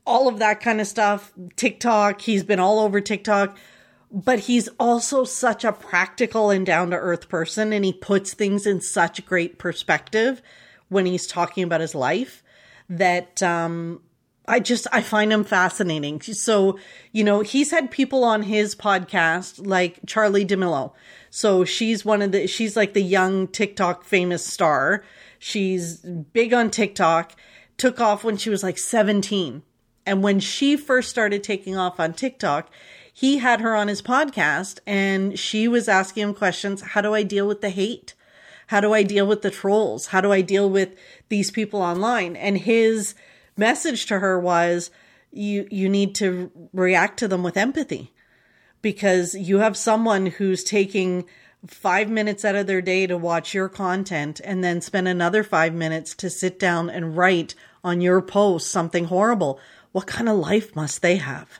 A: all of that kind of stuff tiktok. He's been all over tiktok but he's also such a practical and down to earth person and he puts things in such great perspective when he's talking about his life that um I just I find him fascinating. So, you know, he's had people on his podcast like Charli D'Amelio. So she's one of the she's like the young TikTok famous star. She's big on TikTok, took off when she was like 17. And when she first started taking off on TikTok, he had her on his podcast and she was asking him questions, how do I deal with the hate? How do I deal with the trolls? How do I deal with these people online? And his message to her was you you need to react to them with empathy because you have someone who's taking 5 minutes out of their day to watch your content and then spend another 5 minutes to sit down and write on your post something horrible. What kind of life must they have?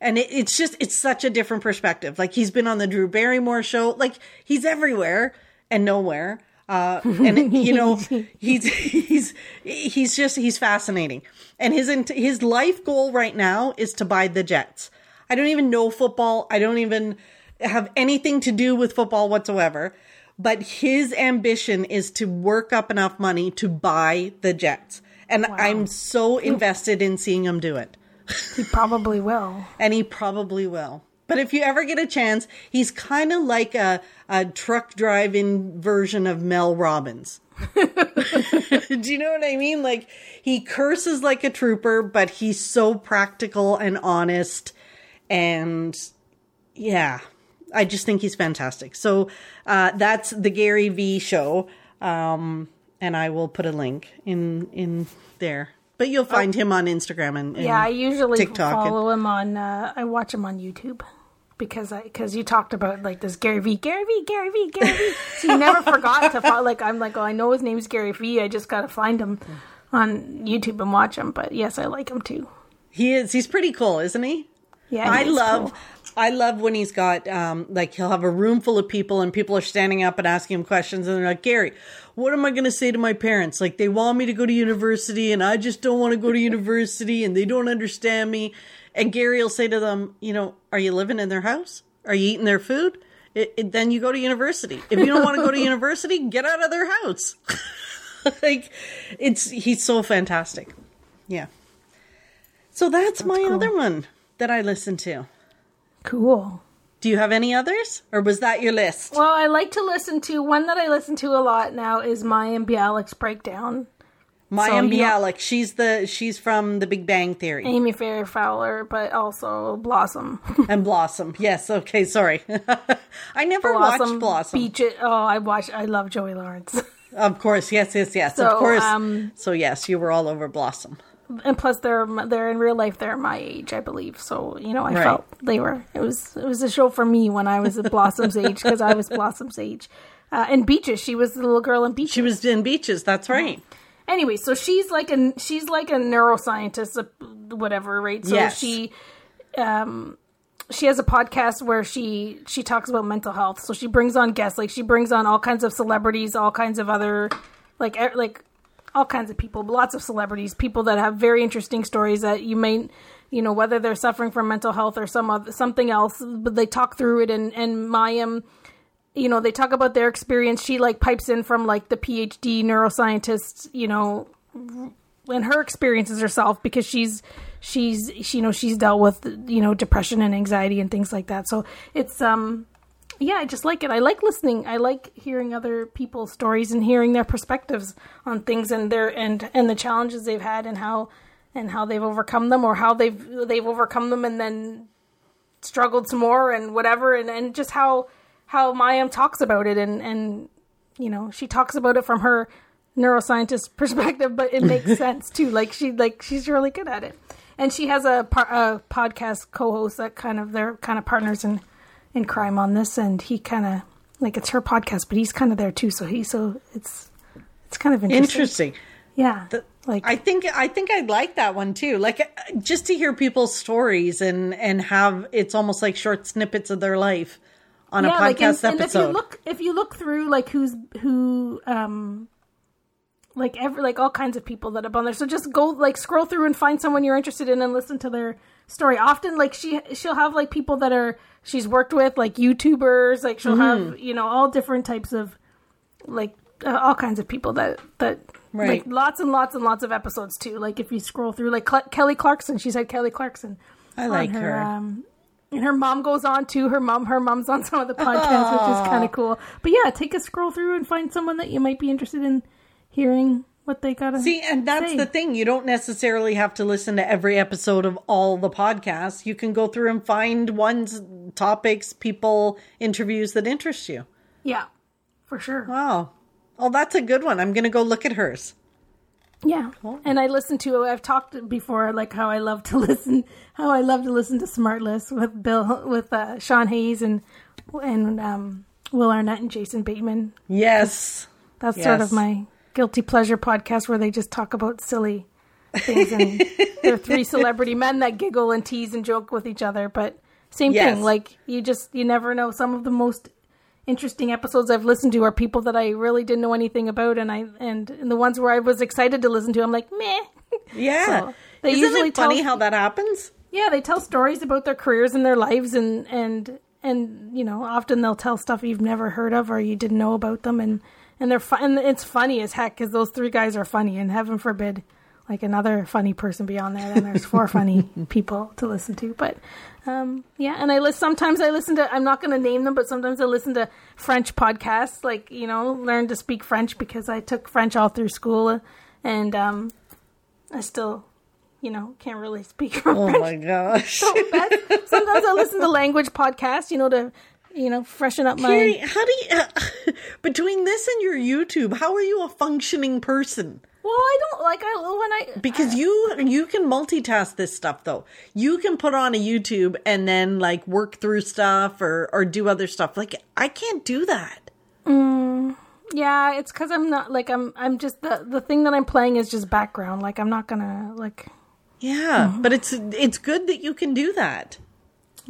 A: And it, it's just, it's such a different perspective. Like he's been on the Drew Barrymore show, like he's everywhere and nowhere. Uh, and you know, he's, he's, he's just, he's fascinating. And his, his life goal right now is to buy the Jets. I don't even know football. I don't even have anything to do with football whatsoever. But his ambition is to work up enough money to buy the Jets. And I'm so invested in seeing him do it.
B: He probably will.
A: And he probably will. But if you ever get a chance, he's kind of like a, a truck driving version of Mel Robbins. Do you know what I mean? Like he curses like a trooper, but he's so practical and honest and yeah, I just think he's fantastic. So uh, that's the Gary V show, um, and I will put a link in in there. But you'll find him on Instagram and, and
B: Yeah, I usually
A: TikTok and-
B: follow him on. Uh, I watch him on YouTube because I because you talked about like this Gary V, Gary V, Gary V, Gary V. so you never forgot to follow. Like I'm like, oh, I know his name's Gary V. I just gotta find him on YouTube and watch him. But yes, I like him too.
A: he is he's pretty cool, isn't he?
B: Yeah,
A: I love
B: cool.
A: I love when he's got um like he'll have a room full of people and people are standing up and asking him questions and they're like, Gary, what am I gonna say to my parents? Like they want me to go to university and I just don't want to go to university and they don't understand me. And Gary will say to them, you know, are you living in their house? Are you eating their food? It, it, then you go to university. If you don't want to go to university, get out of their house. like it's he's so fantastic. Yeah. So that's, my
B: cool.
A: other one that I listen to.
B: Cool.
A: Do you have any others, or was that your list?
B: Well, I like to listen to one that I listen to a lot now is Mayim Bialik's breakdown.
A: Mayim
B: so, you know-
A: Bialik. She's the she's from The Big Bang Theory
B: Amy Farrah Fowler, but also Blossom.
A: and Blossom. Yes. Okay. Sorry, I never
B: Blossom,
A: watched Blossom.
B: Beach It. Oh, I watch. I love Joey Lawrence.
A: Of course. Yes. Yes. Yes.
B: So,
A: of course.
B: um,
A: so yes, you were all over Blossom.
B: and plus, they're they're in real life. They're my age, I believe. So you know, I
A: Right.
B: felt they were. It was it was a show for me when I was at Blossom's age because I was Blossom's age. Uh, and Beaches, she was the little girl in Beaches.
A: She was in Beaches. That's right.
B: Anyway, so she's like a she's like a neuroscientist, whatever, right? So
A: Yes.
B: she, um, she has a podcast where she she talks about mental health. So she brings on guests, like she brings on all kinds of celebrities, all kinds of other, like like all kinds of people, lots of celebrities, people that have very interesting stories that you may. You know whether they're suffering from mental health or some other, something else, but they talk through it. And and Mayim, you know they talk about their experience. She like pipes in from like the phd neuroscientist you know and her experiences herself because she's she's she, you know she's dealt with you know depression and anxiety and things like that. So it's um yeah i just like it. I like listening. I like hearing other people's stories and hearing their perspectives on things and their and and the challenges they've had and how and how they've overcome them or how they've they've overcome them and then struggled some more and whatever. And, and just how how Mayim talks about it and and you know she talks about it from her neuroscientist perspective but it makes sense too. Like she like she's really good at it. And she has a, par- a podcast co-host that kind of they're kind of partners in in crime on this and he kind of like it's her podcast but he's kind of there too. So he so it's it's kind of interesting,
A: Interesting.
B: yeah like
A: I think I think I'd like that one too. Like just to hear people's stories and and have it's almost like short snippets of their life on a podcast
B: like, and,
A: episode.
B: and if you look if you look through like who's who um like every like all kinds of people that have on there so just go like scroll through and find someone you're interested in and listen to their story often like she she'll have like people that are she's worked with like youtubers like she'll
A: Mm-hmm.
B: have you know all different types of like uh, all kinds of people that that
A: Right.
B: like lots and lots and lots of episodes too like if you scroll through like kelly clarkson she's had kelly clarkson
A: I like her.
B: um, and her mom goes on too. Her mom, her mom's on some of the podcasts, which is kind of cool. But yeah, take a scroll through and find someone that you might be interested in hearing what they gotta
A: See, and that's
B: say.
A: the thing. You don't necessarily have to listen to every episode of all the podcasts. You can go through and find ones, topics, people, interviews that interest you.
B: Yeah, for sure.
A: Wow. Oh, that's a good one. I'm going to go look at hers.
B: Yeah, and I listen to. I've talked before, like how I love to listen, how I love to listen to Smartless with Bill, with uh, Sean Hayes and and um, Will Arnett and Jason Bateman.
A: Yes.
B: That's sort
A: Yes.
B: of my guilty pleasure podcast where they just talk about silly things and they're three celebrity men that giggle and tease and joke with each other. But same
A: Yes.
B: thing, like you just you never know. Some of the most interesting episodes I've listened to are people that I really didn't know anything about, and I and, and the ones where I was excited to listen to, I'm like meh.
A: Yeah.
B: So, they
A: Isn't
B: usually
A: it funny
B: tell-
A: how that happens?
B: Yeah, they tell stories about their careers and their lives, and and and you know, often they'll tell stuff you've never heard of or you didn't know about them, and and they're fun. And it's funny as heck because those three guys are funny, and heaven forbid, like another funny person be on there, then there's four funny people to listen to. But um, yeah, and I listen. Sometimes I listen to. I'm not going to name them, but sometimes I listen to French podcasts. Like you know, learn to speak French because I took French all through school, and um, I still, you know, can't really speak French.
A: Oh
B: French.
A: my gosh.
B: so. Sometimes I listen to language podcasts. You know, to you know freshen up my.
A: Carrie, how do you, uh, between this and your YouTube, how are you a functioning person?
B: Well, I don't like I when I
A: Because you you can multitask this stuff though. You can put on a YouTube and then like work through stuff or or do other stuff. Like I can't do that.
B: Mm, yeah, it's because I'm not like I'm. I'm just the the thing that I'm playing is just background. Like I'm not gonna like.
A: Yeah, mm-hmm. but it's it's good that you can do that.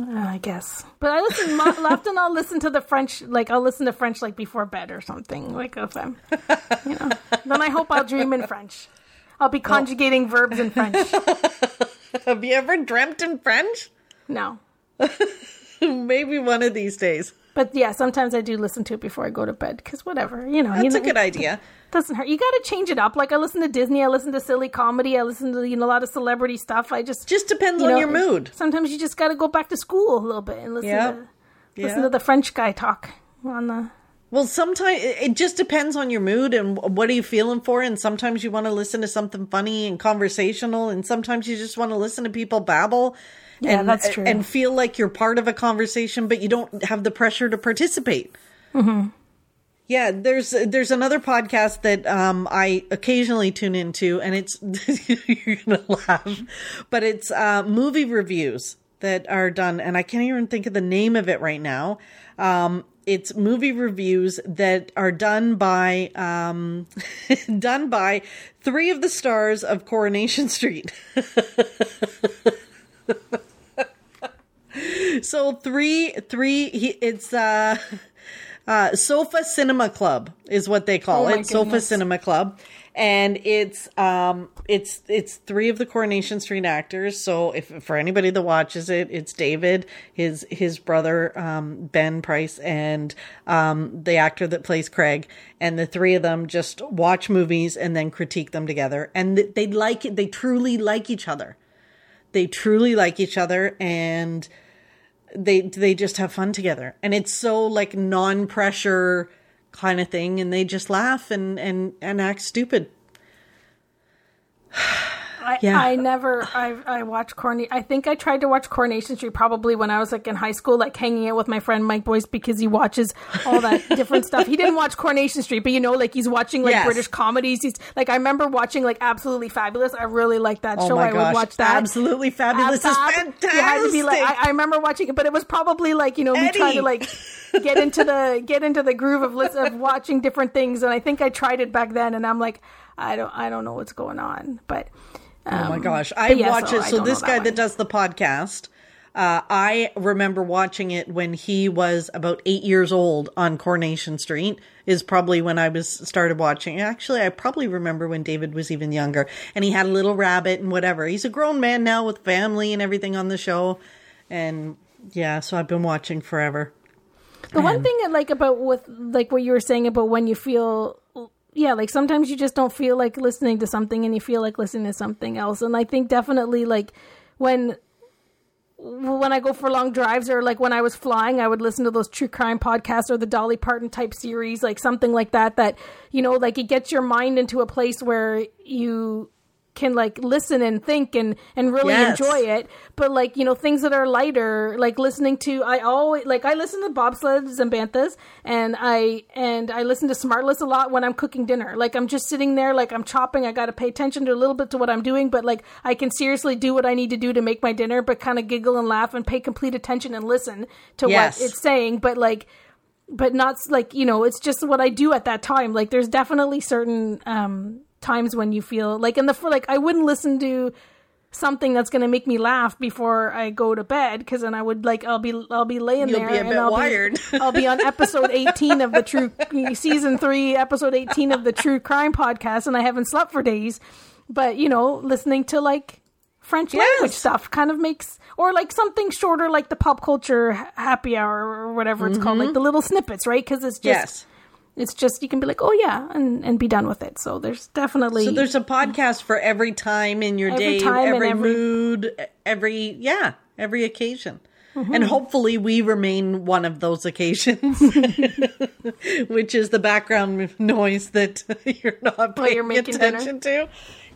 B: I guess, but I listen. mo- often I'll listen to the French. Like I'll listen to French like before bed or something. Like if I'm, um, you know. then I hope I'll dream in French. I'll be conjugating verbs in French.
A: Have you ever dreamt in French?
B: No,
A: Maybe one of these days.
B: but yeah, sometimes I do listen to it before I go to bed because whatever, you know. you
A: That's
B: know,
A: a good idea.
B: Doesn't hurt. You got to change it up. Like I listen to Disney, I listen to silly comedy, I listen to you know a lot of celebrity stuff. I just
A: Just depends
B: you
A: on your mood.
B: Sometimes you just got to go back to school a little bit and listen
A: Yeah.
B: to listen
A: Yeah.
B: to the French guy talk on the.
A: Well, sometimes it just depends on your mood and what are you feeling for. And sometimes you want to listen to something funny and conversational, and sometimes you just want to listen to people babble.
B: Yeah,
A: and,
B: that's true.
A: And feel like you're part of a conversation, but you don't have the pressure to participate.
B: Mm-hmm.
A: Yeah, there's there's another podcast that um, I occasionally tune into, and it's you're gonna laugh, but it's uh, movie reviews that are done, and I can't even think of the name of it right now. Um, it's movie reviews that are done by um, done by three of the stars of Coronation Street. so three three he, it's uh uh sofa cinema club is what they call
B: Oh
A: it. sofa cinema club. And it's um it's it's three of the coronation street actors. So if for anybody that watches it it's david his his brother um ben price and um the actor that plays craig. And the three of them just watch movies and then critique them together. And th- they like it. They truly like each other. They truly like each other. And they they just have fun together. And it's so like non-pressure kind of thing and they just laugh and and and act stupid
B: I,
A: Yeah.
B: I never I I watched Corny. I think I tried to watch Coronation Street probably when I was like in high school, like hanging out with my friend Mike Boyce because he watches all that different stuff. He didn't watch Coronation Street, but you know, like he's watching like
A: Yes.
B: British comedies. He's like I remember watching like Absolutely Fabulous. I really liked that
A: oh
B: show. I
A: gosh
B: would watch that.
A: absolutely fabulous
B: Ab
A: is fantastic
B: You had to be like, I, I remember watching it, but it was probably like you know me
A: Eddie.
B: trying to like get into the get into the groove of of watching different things, and I think I tried it back then, and I'm like, I don't I don't know what's going on, but.
A: Oh my gosh i
B: yeah,
A: watch
B: so
A: it so this guy
B: that
A: that does the podcast uh, I remember watching it when he was about eight years old on Coronation Street. Is probably when I was started watching. Actually, I probably remember when David was even younger, and he had a little rabbit and whatever. He's a grown man now with family and everything on the show, and yeah, so I've been watching forever.
B: The one thing I like about with like what you were saying about when you feel yeah, like sometimes you just don't feel like listening to something and you feel like listening to something else. And I think definitely like when when I go for long drives or like when I was flying, I would listen to those true crime podcasts or the Dolly Parton type series, like something like that that, you know, like it gets your mind into a place where you can like listen and think and and really
A: Yes.
B: enjoy it but like you know things that are lighter like listening to i always like i listen to bobsleds and banthas and i and i listen to smartless a lot when i'm cooking dinner like i'm just sitting there like i'm chopping i gotta pay attention to a little bit to what i'm doing but like i can seriously do what i need to do to make my dinner but kind of giggle and laugh and pay complete attention and listen to
A: Yes.
B: what it's saying but like but not like you know it's just what i do at that time like there's definitely certain um times when you feel like in the like i wouldn't listen to something that's going to make me laugh before i go to bed because then i would like i'll be i'll be laying
A: You'll
B: there
A: be a
B: and
A: bit
B: I'll
A: wired.
B: be i'll be on episode 18 of the true season 3 episode 18 of the true crime podcast and i haven't slept for days but you know listening to like french language stuff kind of makes or like something shorter like the pop culture happy hour or whatever it's called like mm-hmm. the little snippets right because it's just
A: Yes.
B: It's just you can be like, oh yeah, and and be done with it. So there's definitely
A: So there's a podcast for every time in your
B: Every
A: day, every,
B: every-
A: mood, every yeah, every occasion.
B: Mm-hmm.
A: And hopefully we remain one of those occasions, which is the background noise that you're not paying
B: you're making dinner.
A: attention to.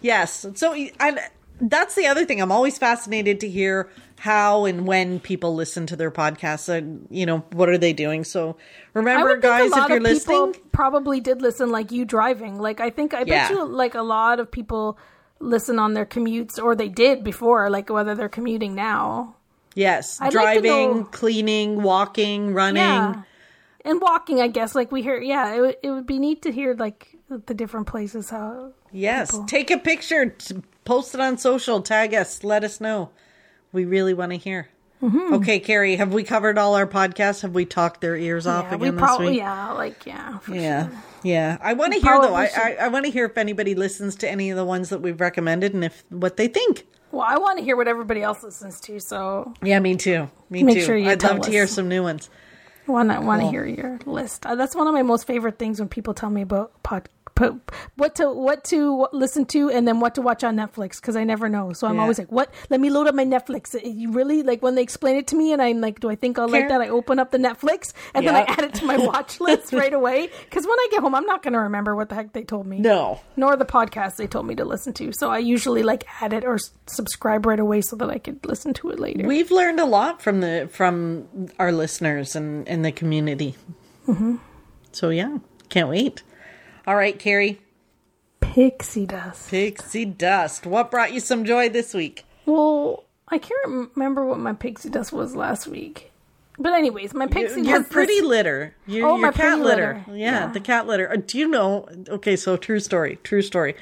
A: Yes. So and that's the other thing. I'm always fascinated to hear how and when people listen to their podcasts. And you know, what are they doing? So remember, guys,
B: a lot
A: if you're
B: of people
A: listening,
B: probably did listen like you driving. Like I think I
A: Yeah.
B: bet you like a lot of people listen on their commutes or they did before, like whether they're commuting now.
A: yes,
B: I'd like
A: driving,
B: know-
A: cleaning, walking, running.
B: Yeah. And walking, I guess, like we hear, yeah, it, would- it would be neat to hear like the different places how.
A: Yes, take a picture, post it on social, tag us, let us know. We really want to hear.
B: Mm-hmm.
A: Okay, Carrie, have we covered all our podcasts? Have we talked their ears off
B: Yeah, we
A: again this
B: probably,
A: week?
B: yeah, like yeah, for
A: Yeah,
B: sure.
A: yeah. I want to hear though. I, I, I want to hear if anybody listens to any of the ones that we've recommended and if what they think.
B: Well, I want to hear what everybody else listens to, so
A: Yeah, me too. Me
B: Make
A: too.
B: sure you
A: I'd love to hear some new ones.
B: want to want to hear your list. Uh, that's one of my most favorite things when people tell me about pod, what to what to listen to and then what to watch on Netflix because I never know. So I'm
A: Yeah.
B: always like, "What? Let me load up my Netflix." You really like when they explain it to me, and I'm like, "Do I think I'll like that?" I open up the Netflix and then I add it to my watch list right away because when I get home, I'm not going to remember what the heck they told me.
A: No.
B: Nor the podcast they told me to listen to. So I usually like add it or subscribe right away so that I could listen to it later.
A: We've learned a lot from the from our listeners and, and the community.
B: Mm-hmm.
A: So yeah, can't wait. All right, Carrie.
B: Pixie dust.
A: Pixie dust. What brought you some joy this week?
B: Well, I can't remember what my pixie dust was last week. But anyways, my pixie
A: Your
B: dust.
A: pretty
B: this-
A: litter. Your,
B: Oh,
A: your
B: my
A: cat
B: pretty
A: litter.
B: litter.
A: Yeah,
B: Yeah.
A: the cat litter. Uh, Do you know? Okay, so true story. True story.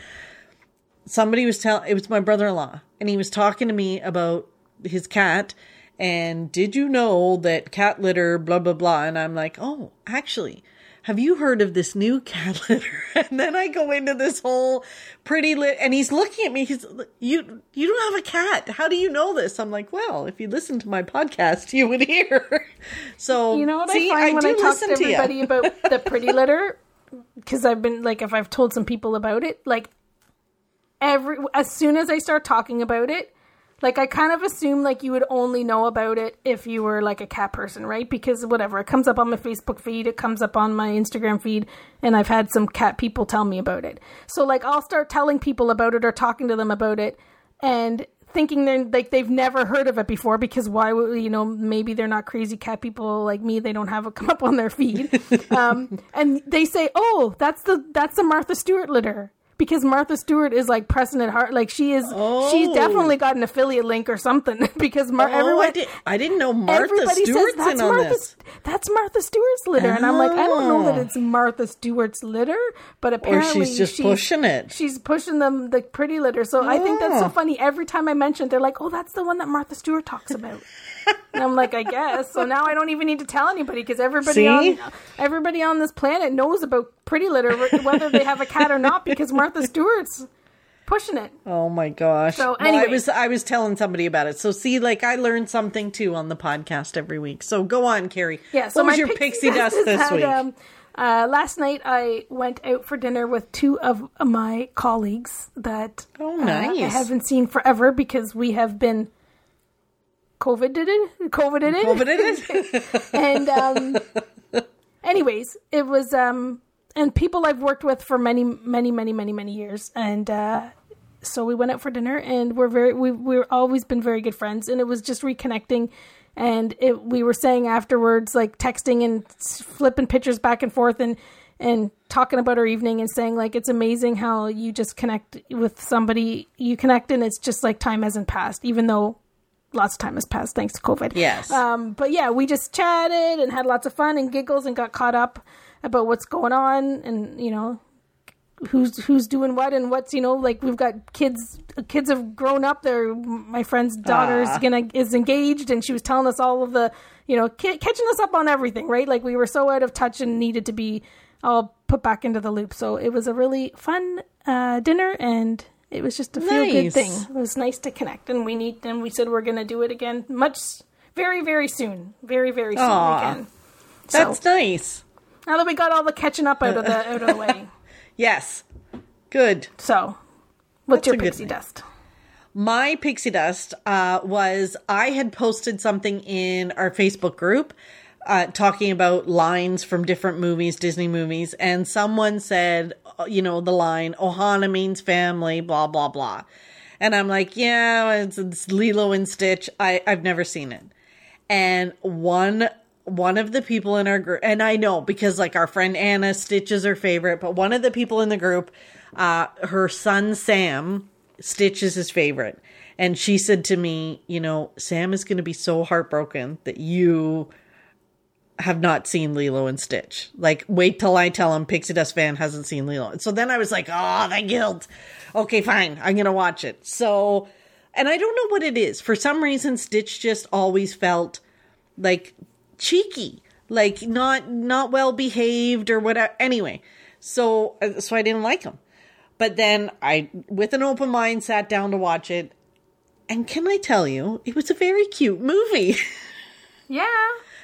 A: Somebody was telling. It was my brother-in-law, and he was talking to me about his cat. And did you know that cat litter? Blah blah blah. And I'm like, oh, actually. Have you heard of this new cat litter? And then I go into this whole pretty lit, and he's looking at me. He's you. You don't have a cat. How do you know this? I'm like, well, if you listen to my podcast, you would hear. So
B: You know what
A: see,
B: I find when I talk to everybody about the pretty litter? Because I've been like, if I've told some people about it, like every as soon as I start talking about it, like I kind of assume like you would only know about it if you were like a cat person, right? Because whatever, it comes up on my Facebook feed, it comes up on my Instagram feed, and I've had some cat people tell me about it. So like I'll start telling people about it or talking to them about it, and thinking they're like they've never heard of it before because why would you know maybe they're not crazy cat people like me they don't have it come up on their feed um and they say oh that's the that's the martha stewart litter because martha stewart is like pressing it hard like she is oh. she's
A: Oh.
B: definitely got an affiliate link or something because Mar-
A: Oh,
B: everyone
A: I, did, I didn't know Martha
B: everybody
A: Stewart's
B: says that's
A: in on
B: Martha,
A: this.
B: that's Martha Stewart's litter, and I'm like, I don't know that
A: Oh.
B: it's Martha Stewart's litter, but apparently
A: she's just pushing it.
B: She's pushing them the pretty litter. So I think that's so
A: Oh.
B: funny. Every time I mention, it, they're like, "Oh, that's the one that Martha Stewart talks about." And I'm like, I guess. So now I don't even need to tell anybody because everybody
A: See?
B: on everybody on this planet knows about pretty litter, whether they have a cat or not, because Martha Stewart's pushing it.
A: Oh my gosh!
B: So
A: No, I was I was telling somebody about it. So see, like I learned something too on the podcast every week. So go on, Carrie.
B: Yeah. So
A: what was your
B: pixie,
A: pixie dust
B: is
A: this
B: that,
A: week?
B: Um, uh, last night I went out for dinner with two of my colleagues that
A: Oh,
B: uh, I haven't seen forever because we have been COVID did it, COVID did it,
A: Oh, but it?
B: And um, anyways, it was um, and people I've worked with for many, many, many, many, many years, and uh, so we went out for dinner, and we're very we we're always been very good friends, and it was just reconnecting, and it we were saying afterwards, like texting and flipping pictures back and forth, and and talking about our evening and saying like it's amazing how you just connect with somebody. You connect and it's just like time hasn't passed even though lots of time has passed thanks to covid
A: Yes.
B: um, but yeah, we just chatted and had lots of fun and giggles and got caught up about what's going on and you know who's who's doing what and what's you know like we've got kids kids have grown up they're my friend's daughter is
A: Ah.
B: gonna is engaged and she was telling us all of the you know ca- catching us up on everything right like we were so out of touch and needed to be all put back into the loop so it was a really fun uh, dinner and it was just a feel good thing it was nice to connect and we need and we said we're gonna do it again much very very soon very very soon
A: Aw.
B: again
A: That's nice.
B: Now that we got all the catching up out of the out of the way.
A: Yes. Good.
B: So, what's
A: That's
B: your pixie dust?
A: My pixie dust uh, was I had posted something in our Facebook group uh, talking about lines from different movies, Disney movies, and someone said, you know, the line "Ohana means family," blah blah blah, and I'm like, yeah, it's, it's Lilo and Stitch. I I've never seen it, and one one of the people in our group and i know because like our friend anna stitch is her favorite but one of the people in the group uh her son sam stitch is his favorite. And she said to me you know sam is going to be so heartbroken that you have not seen Lilo and Stitch. Like, wait till I tell him Pixie Dust fan hasn't seen Lilo. So then I was like, oh, the guilt. Okay, fine. I'm going to watch it. So, and I don't know what it is. For some reason, Stitch just always felt like cheeky, like not, not well behaved or whatever. Anyway, so, uh, so I didn't like him. But then I, with an open mind, sat down to watch it. And can I tell you, it was a very cute movie.
B: Yeah.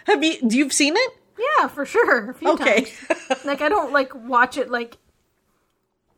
A: Have you, do you've seen it?
B: Yeah, for sure. A few
A: Okay.
B: times. like I don't like watch it like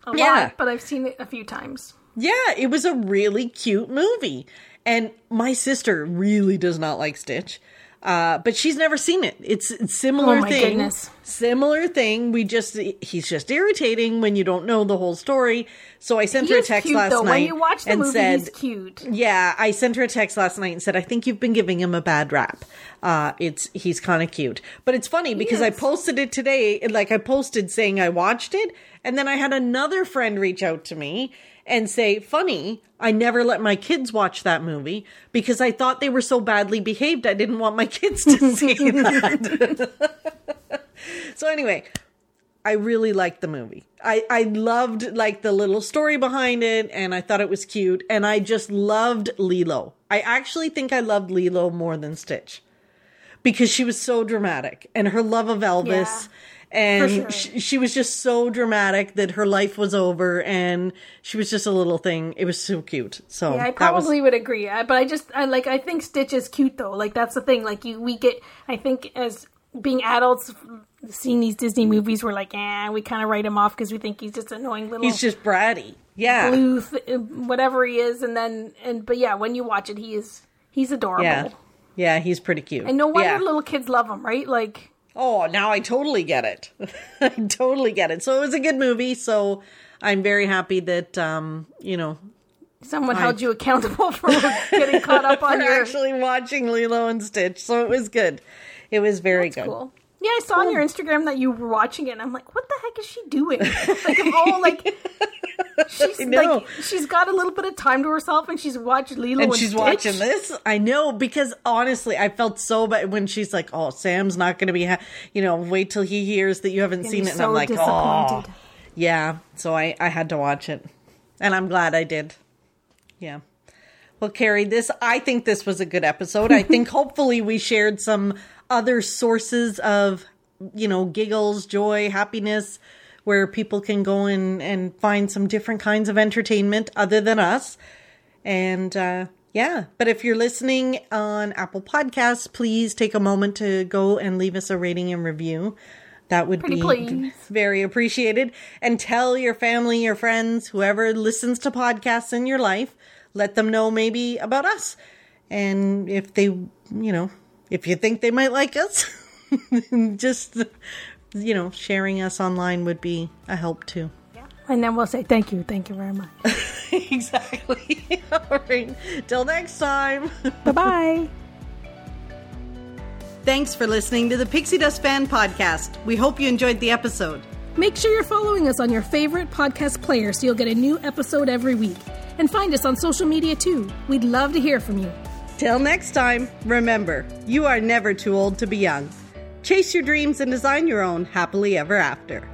B: a
A: Yeah.
B: lot, but I've seen it a few times.
A: Yeah, it was a really cute movie. And my sister really does not like Stitch. Uh, but she's never seen it. It's, it's similar
B: Oh
A: thing.
B: goodness.
A: Similar thing. We just he's just irritating when you don't know the whole story. So I sent
B: He
A: her a text
B: cute
A: last
B: though.
A: night
B: When you watch the
A: and
B: movie,
A: said,
B: he's cute.
A: yeah, I sent her a text last night and said, I think you've been giving him a bad rap. Uh, it's, he's kind of cute. But it's funny because I posted it today, like I posted saying I watched it, and then I had another friend reach out to me and say, funny, I never let my kids watch that movie because I thought they were so badly behaved, I didn't want my kids to see that. so anyway, I really liked the movie. I, I loved like the little story behind it and I thought it was cute and I just loved Lilo. I actually think I loved Lilo more than Stitch because she was so dramatic and her love of Elvis and
B: sure.
A: she, she was just so dramatic that her life was over and she was just a little thing. It was so cute. So
B: Yeah, I
A: that was
B: probably would agree. I, but I just I like I think Stitch is cute though. Like that's the thing. Like you we get I think as being adults seeing these Disney movies we're like, "Eh, we kind of write him off because we think he's just annoying little
A: he's just bratty. Yeah.
B: blue th- whatever he is and then and but yeah, when you watch it he is he's adorable.
A: Yeah. Yeah, he's pretty cute.
B: And no wonder
A: yeah.
B: little kids love him, right? Like
A: Oh, now I totally get it. I totally get it. So it was a good movie. So I'm very happy that um, you know,
B: someone held you accountable for getting caught up on your
A: actually watching Lilo and Stitch. So it was good. It was very good.
B: Cool. Yeah, I saw on your Instagram that you were watching it, and I'm like, what the heck is she doing? Like, of all, like, she's like, she's got a little bit of time to herself, and she's watched Lilo and,
A: And she's
B: Stitch.
A: watching this. I know because honestly, I felt so bad when she's like, "Oh, Sam's not going to be, ha- you know, wait till he hears that you haven't
B: And
A: seen it." And
B: so
A: I'm like, "Oh, yeah." So I I had to watch it, and I'm glad I did. Yeah. Well, Carrie, this I think this was a good episode. I think hopefully we shared some other sources of, you know, giggles, joy, happiness, where people can go and and find some different kinds of entertainment other than us. And uh, yeah, but if you're listening on Apple Podcasts, please take a moment to go and leave us a rating and review. That would
B: Pretty
A: be
B: please.
A: very appreciated. And tell your family, your friends, whoever listens to podcasts in your life, let them know maybe about us. And if they, you know, if you think they might like us, just, you know, sharing us online would be a help too.
B: Yeah, And then we'll say thank you, thank you very much.
A: exactly. All right. Till next time.
B: bye bye.
A: Thanks for listening to the Pixie Dust Fan Podcast. We hope you enjoyed the episode.
B: Make sure you're following us on your favorite podcast player so you'll get a new episode every week. And find us on social media too. We'd love to hear from you.
A: Till next time, remember, you are never too old to be young. Chase your dreams and design your own happily ever after.